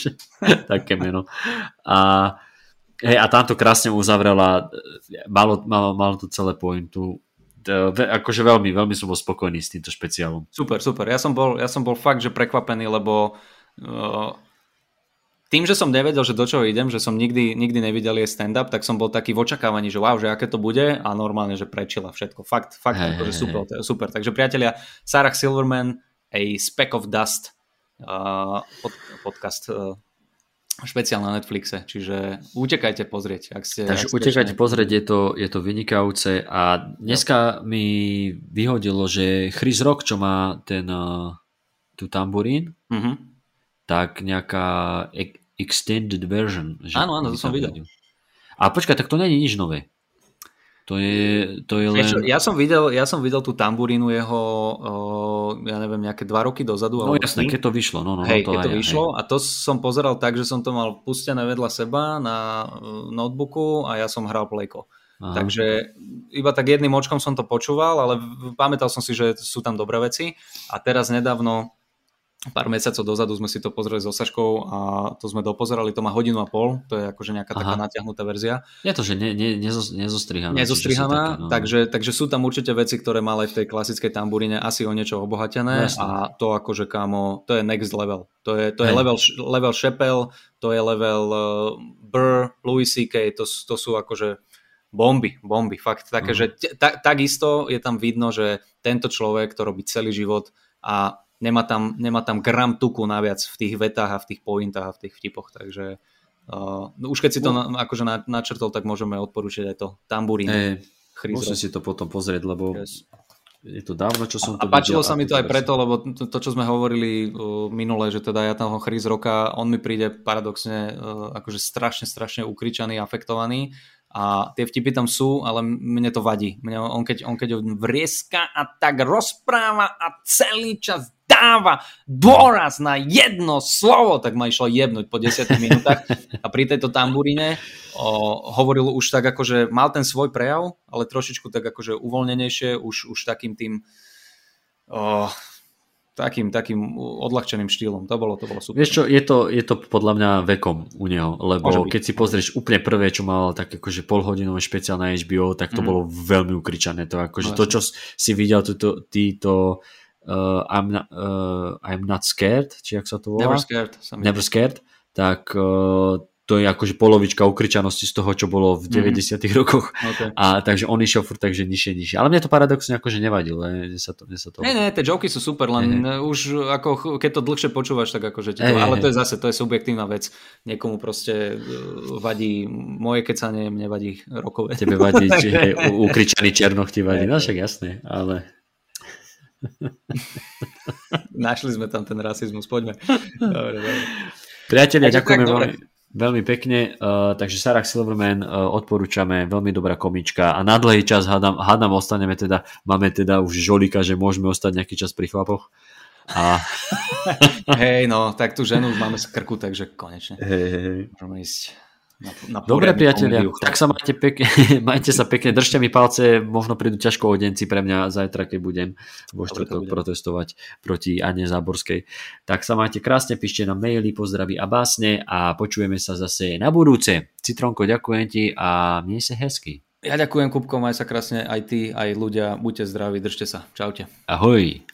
Také meno. A, hej, a tamto krásne uzavrela, malo, malo, malo to celé pointu. Akože veľmi, veľmi som bol spokojný s týmto špeciálom. Super, super. Ja som bol, ja som bol fakt, že prekvapený, lebo uh, tým, že som nevedel, že do čoho idem, že som nikdy, nikdy nevidel jej stand-up, tak som bol taký v očakávaní, že wow, že aké to bude a normálne, že prečila všetko. Fakt, fakt, hey, akože super, hey. super. Takže priatelia, Sarah Silverman, a Speck of Dust uh, pod, podcast uh, špeciál na Netflixe, čiže utekajte pozrieť. Ak ste, Takže ak ste utekajte pozrieť, je to, je to vynikajúce a dneska no. mi vyhodilo, že Chris Rock, čo má ten uh, tú tamburín, uh-huh tak nejaká extended version. Že áno, áno, to som videl. A počkaj, tak to není nič nové. To je, to je len... Ja som videl, ja som videl tú tamburínu jeho, o, ja neviem, nejaké dva roky dozadu. No jasné, keď to vyšlo. No, no, hej, no, to keď to aj, vyšlo hej. a to som pozeral tak, že som to mal pustené vedľa seba na notebooku a ja som hral plejko. Aha. Takže iba tak jedným očkom som to počúval, ale pamätal som si, že sú tam dobré veci a teraz nedávno pár mesiacov dozadu sme si to pozreli so Saškou a to sme dopozerali, to má hodinu a pol, to je akože nejaká Aha. taká natiahnutá verzia. Je to, že ne, ne, nezostrihaná. Nezostrihaná, také, no. takže, takže sú tam určite veci, ktoré mal aj v tej klasickej tamburine asi o niečo obohatené Jasne. a to akože kámo, to je next level. To je, to je level, level Chappelle, to je level uh, Burr, Louis C.K., to, to sú akože bomby, bomby, fakt také, uh-huh. že t- takisto je tam vidno, že tento človek to robí celý život a nemá tam, nemá tam gram tuku naviac v tých vetách a v tých pointách a v tých vtipoch, takže uh, už keď si to na, akože na, načrtol, tak môžeme odporučiť aj to tamburín. Hey, musím si to potom pozrieť, lebo yes. je to dávno, čo som a, to A páčilo sa mi to aj preto, lebo to, to čo sme hovorili uh, minule, že teda ja toho Chris Roka, on mi príde paradoxne uh, akože strašne, strašne ukričaný, afektovaný a tie vtipy tam sú, ale mne to vadí. Mne, on, keď, on keď vrieska a tak rozpráva a celý čas dáva dôraz na jedno slovo, tak ma išlo jebnúť po 10 minútach a pri tejto tamburíne o, hovoril už tak akože mal ten svoj prejav, ale trošičku tak akože uvoľnenejšie, už, už takým tým o, takým, takým odľahčeným štýlom. To bolo, to bolo super. Vieš čo, je to, je to podľa mňa vekom u neho, lebo keď si pozrieš úplne prvé, čo mal tak akože polhodinové špeciál na HBO, tak to Mhm. bolo veľmi ukričané. To, akože No to, čo si videl, túto, títo uh, I'm, not, uh, I'm not scared, či ak sa to volá? Never scared. Never scared, tak uh, to je akože polovička ukričanosti z toho, čo bolo v 90 rokoch. Okay. A takže on išiel furt takže nižšie, nižšie. Ale mne to paradoxne akože nevadilo. ne, sa to, mne sa to... Ne, ne, tie joky sú super, len Hej, už ako, keď to dlhšie počúvaš, tak akože ti to, Hej, ale to je zase, to je subjektívna vec. Niekomu proste vadí moje kecanie, mne vadí rokové. Tebe vadí, či hej, ukričaný černoch ti vadí. No však jasné, ale... Našli sme tam ten rasizmus, poďme. Dobre, dobre. Priatelia, Takže ďakujeme veľmi, veľmi pekne. Uh, takže Sarah Silverman uh, odporúčame, veľmi dobrá komička a na dlhý čas hádam, hádam ostaneme teda, máme teda už žolika, že môžeme ostať nejaký čas pri chlapoch. A Hej, no, tak tú ženu už máme z krku, takže konečne hej, hej, hej. môžeme ísť na, na Dobre priatelia, komédiu. tak sa majte, pekne, majte sa pekne, držte mi palce, možno prídu ťažko odenci pre mňa zajtra, keď budem vo štvrtok protestovať proti Ane Záborskej. Tak sa majte krásne, píšte nám maily, pozdraví a básne a počujeme sa zase na budúce. Citronko, ďakujem ti a mnej sa hezky. Ja ďakujem, Kupko, maj sa krásne aj ty, aj ľudia. Buďte zdraví, držte sa. Čaute. Ahoj.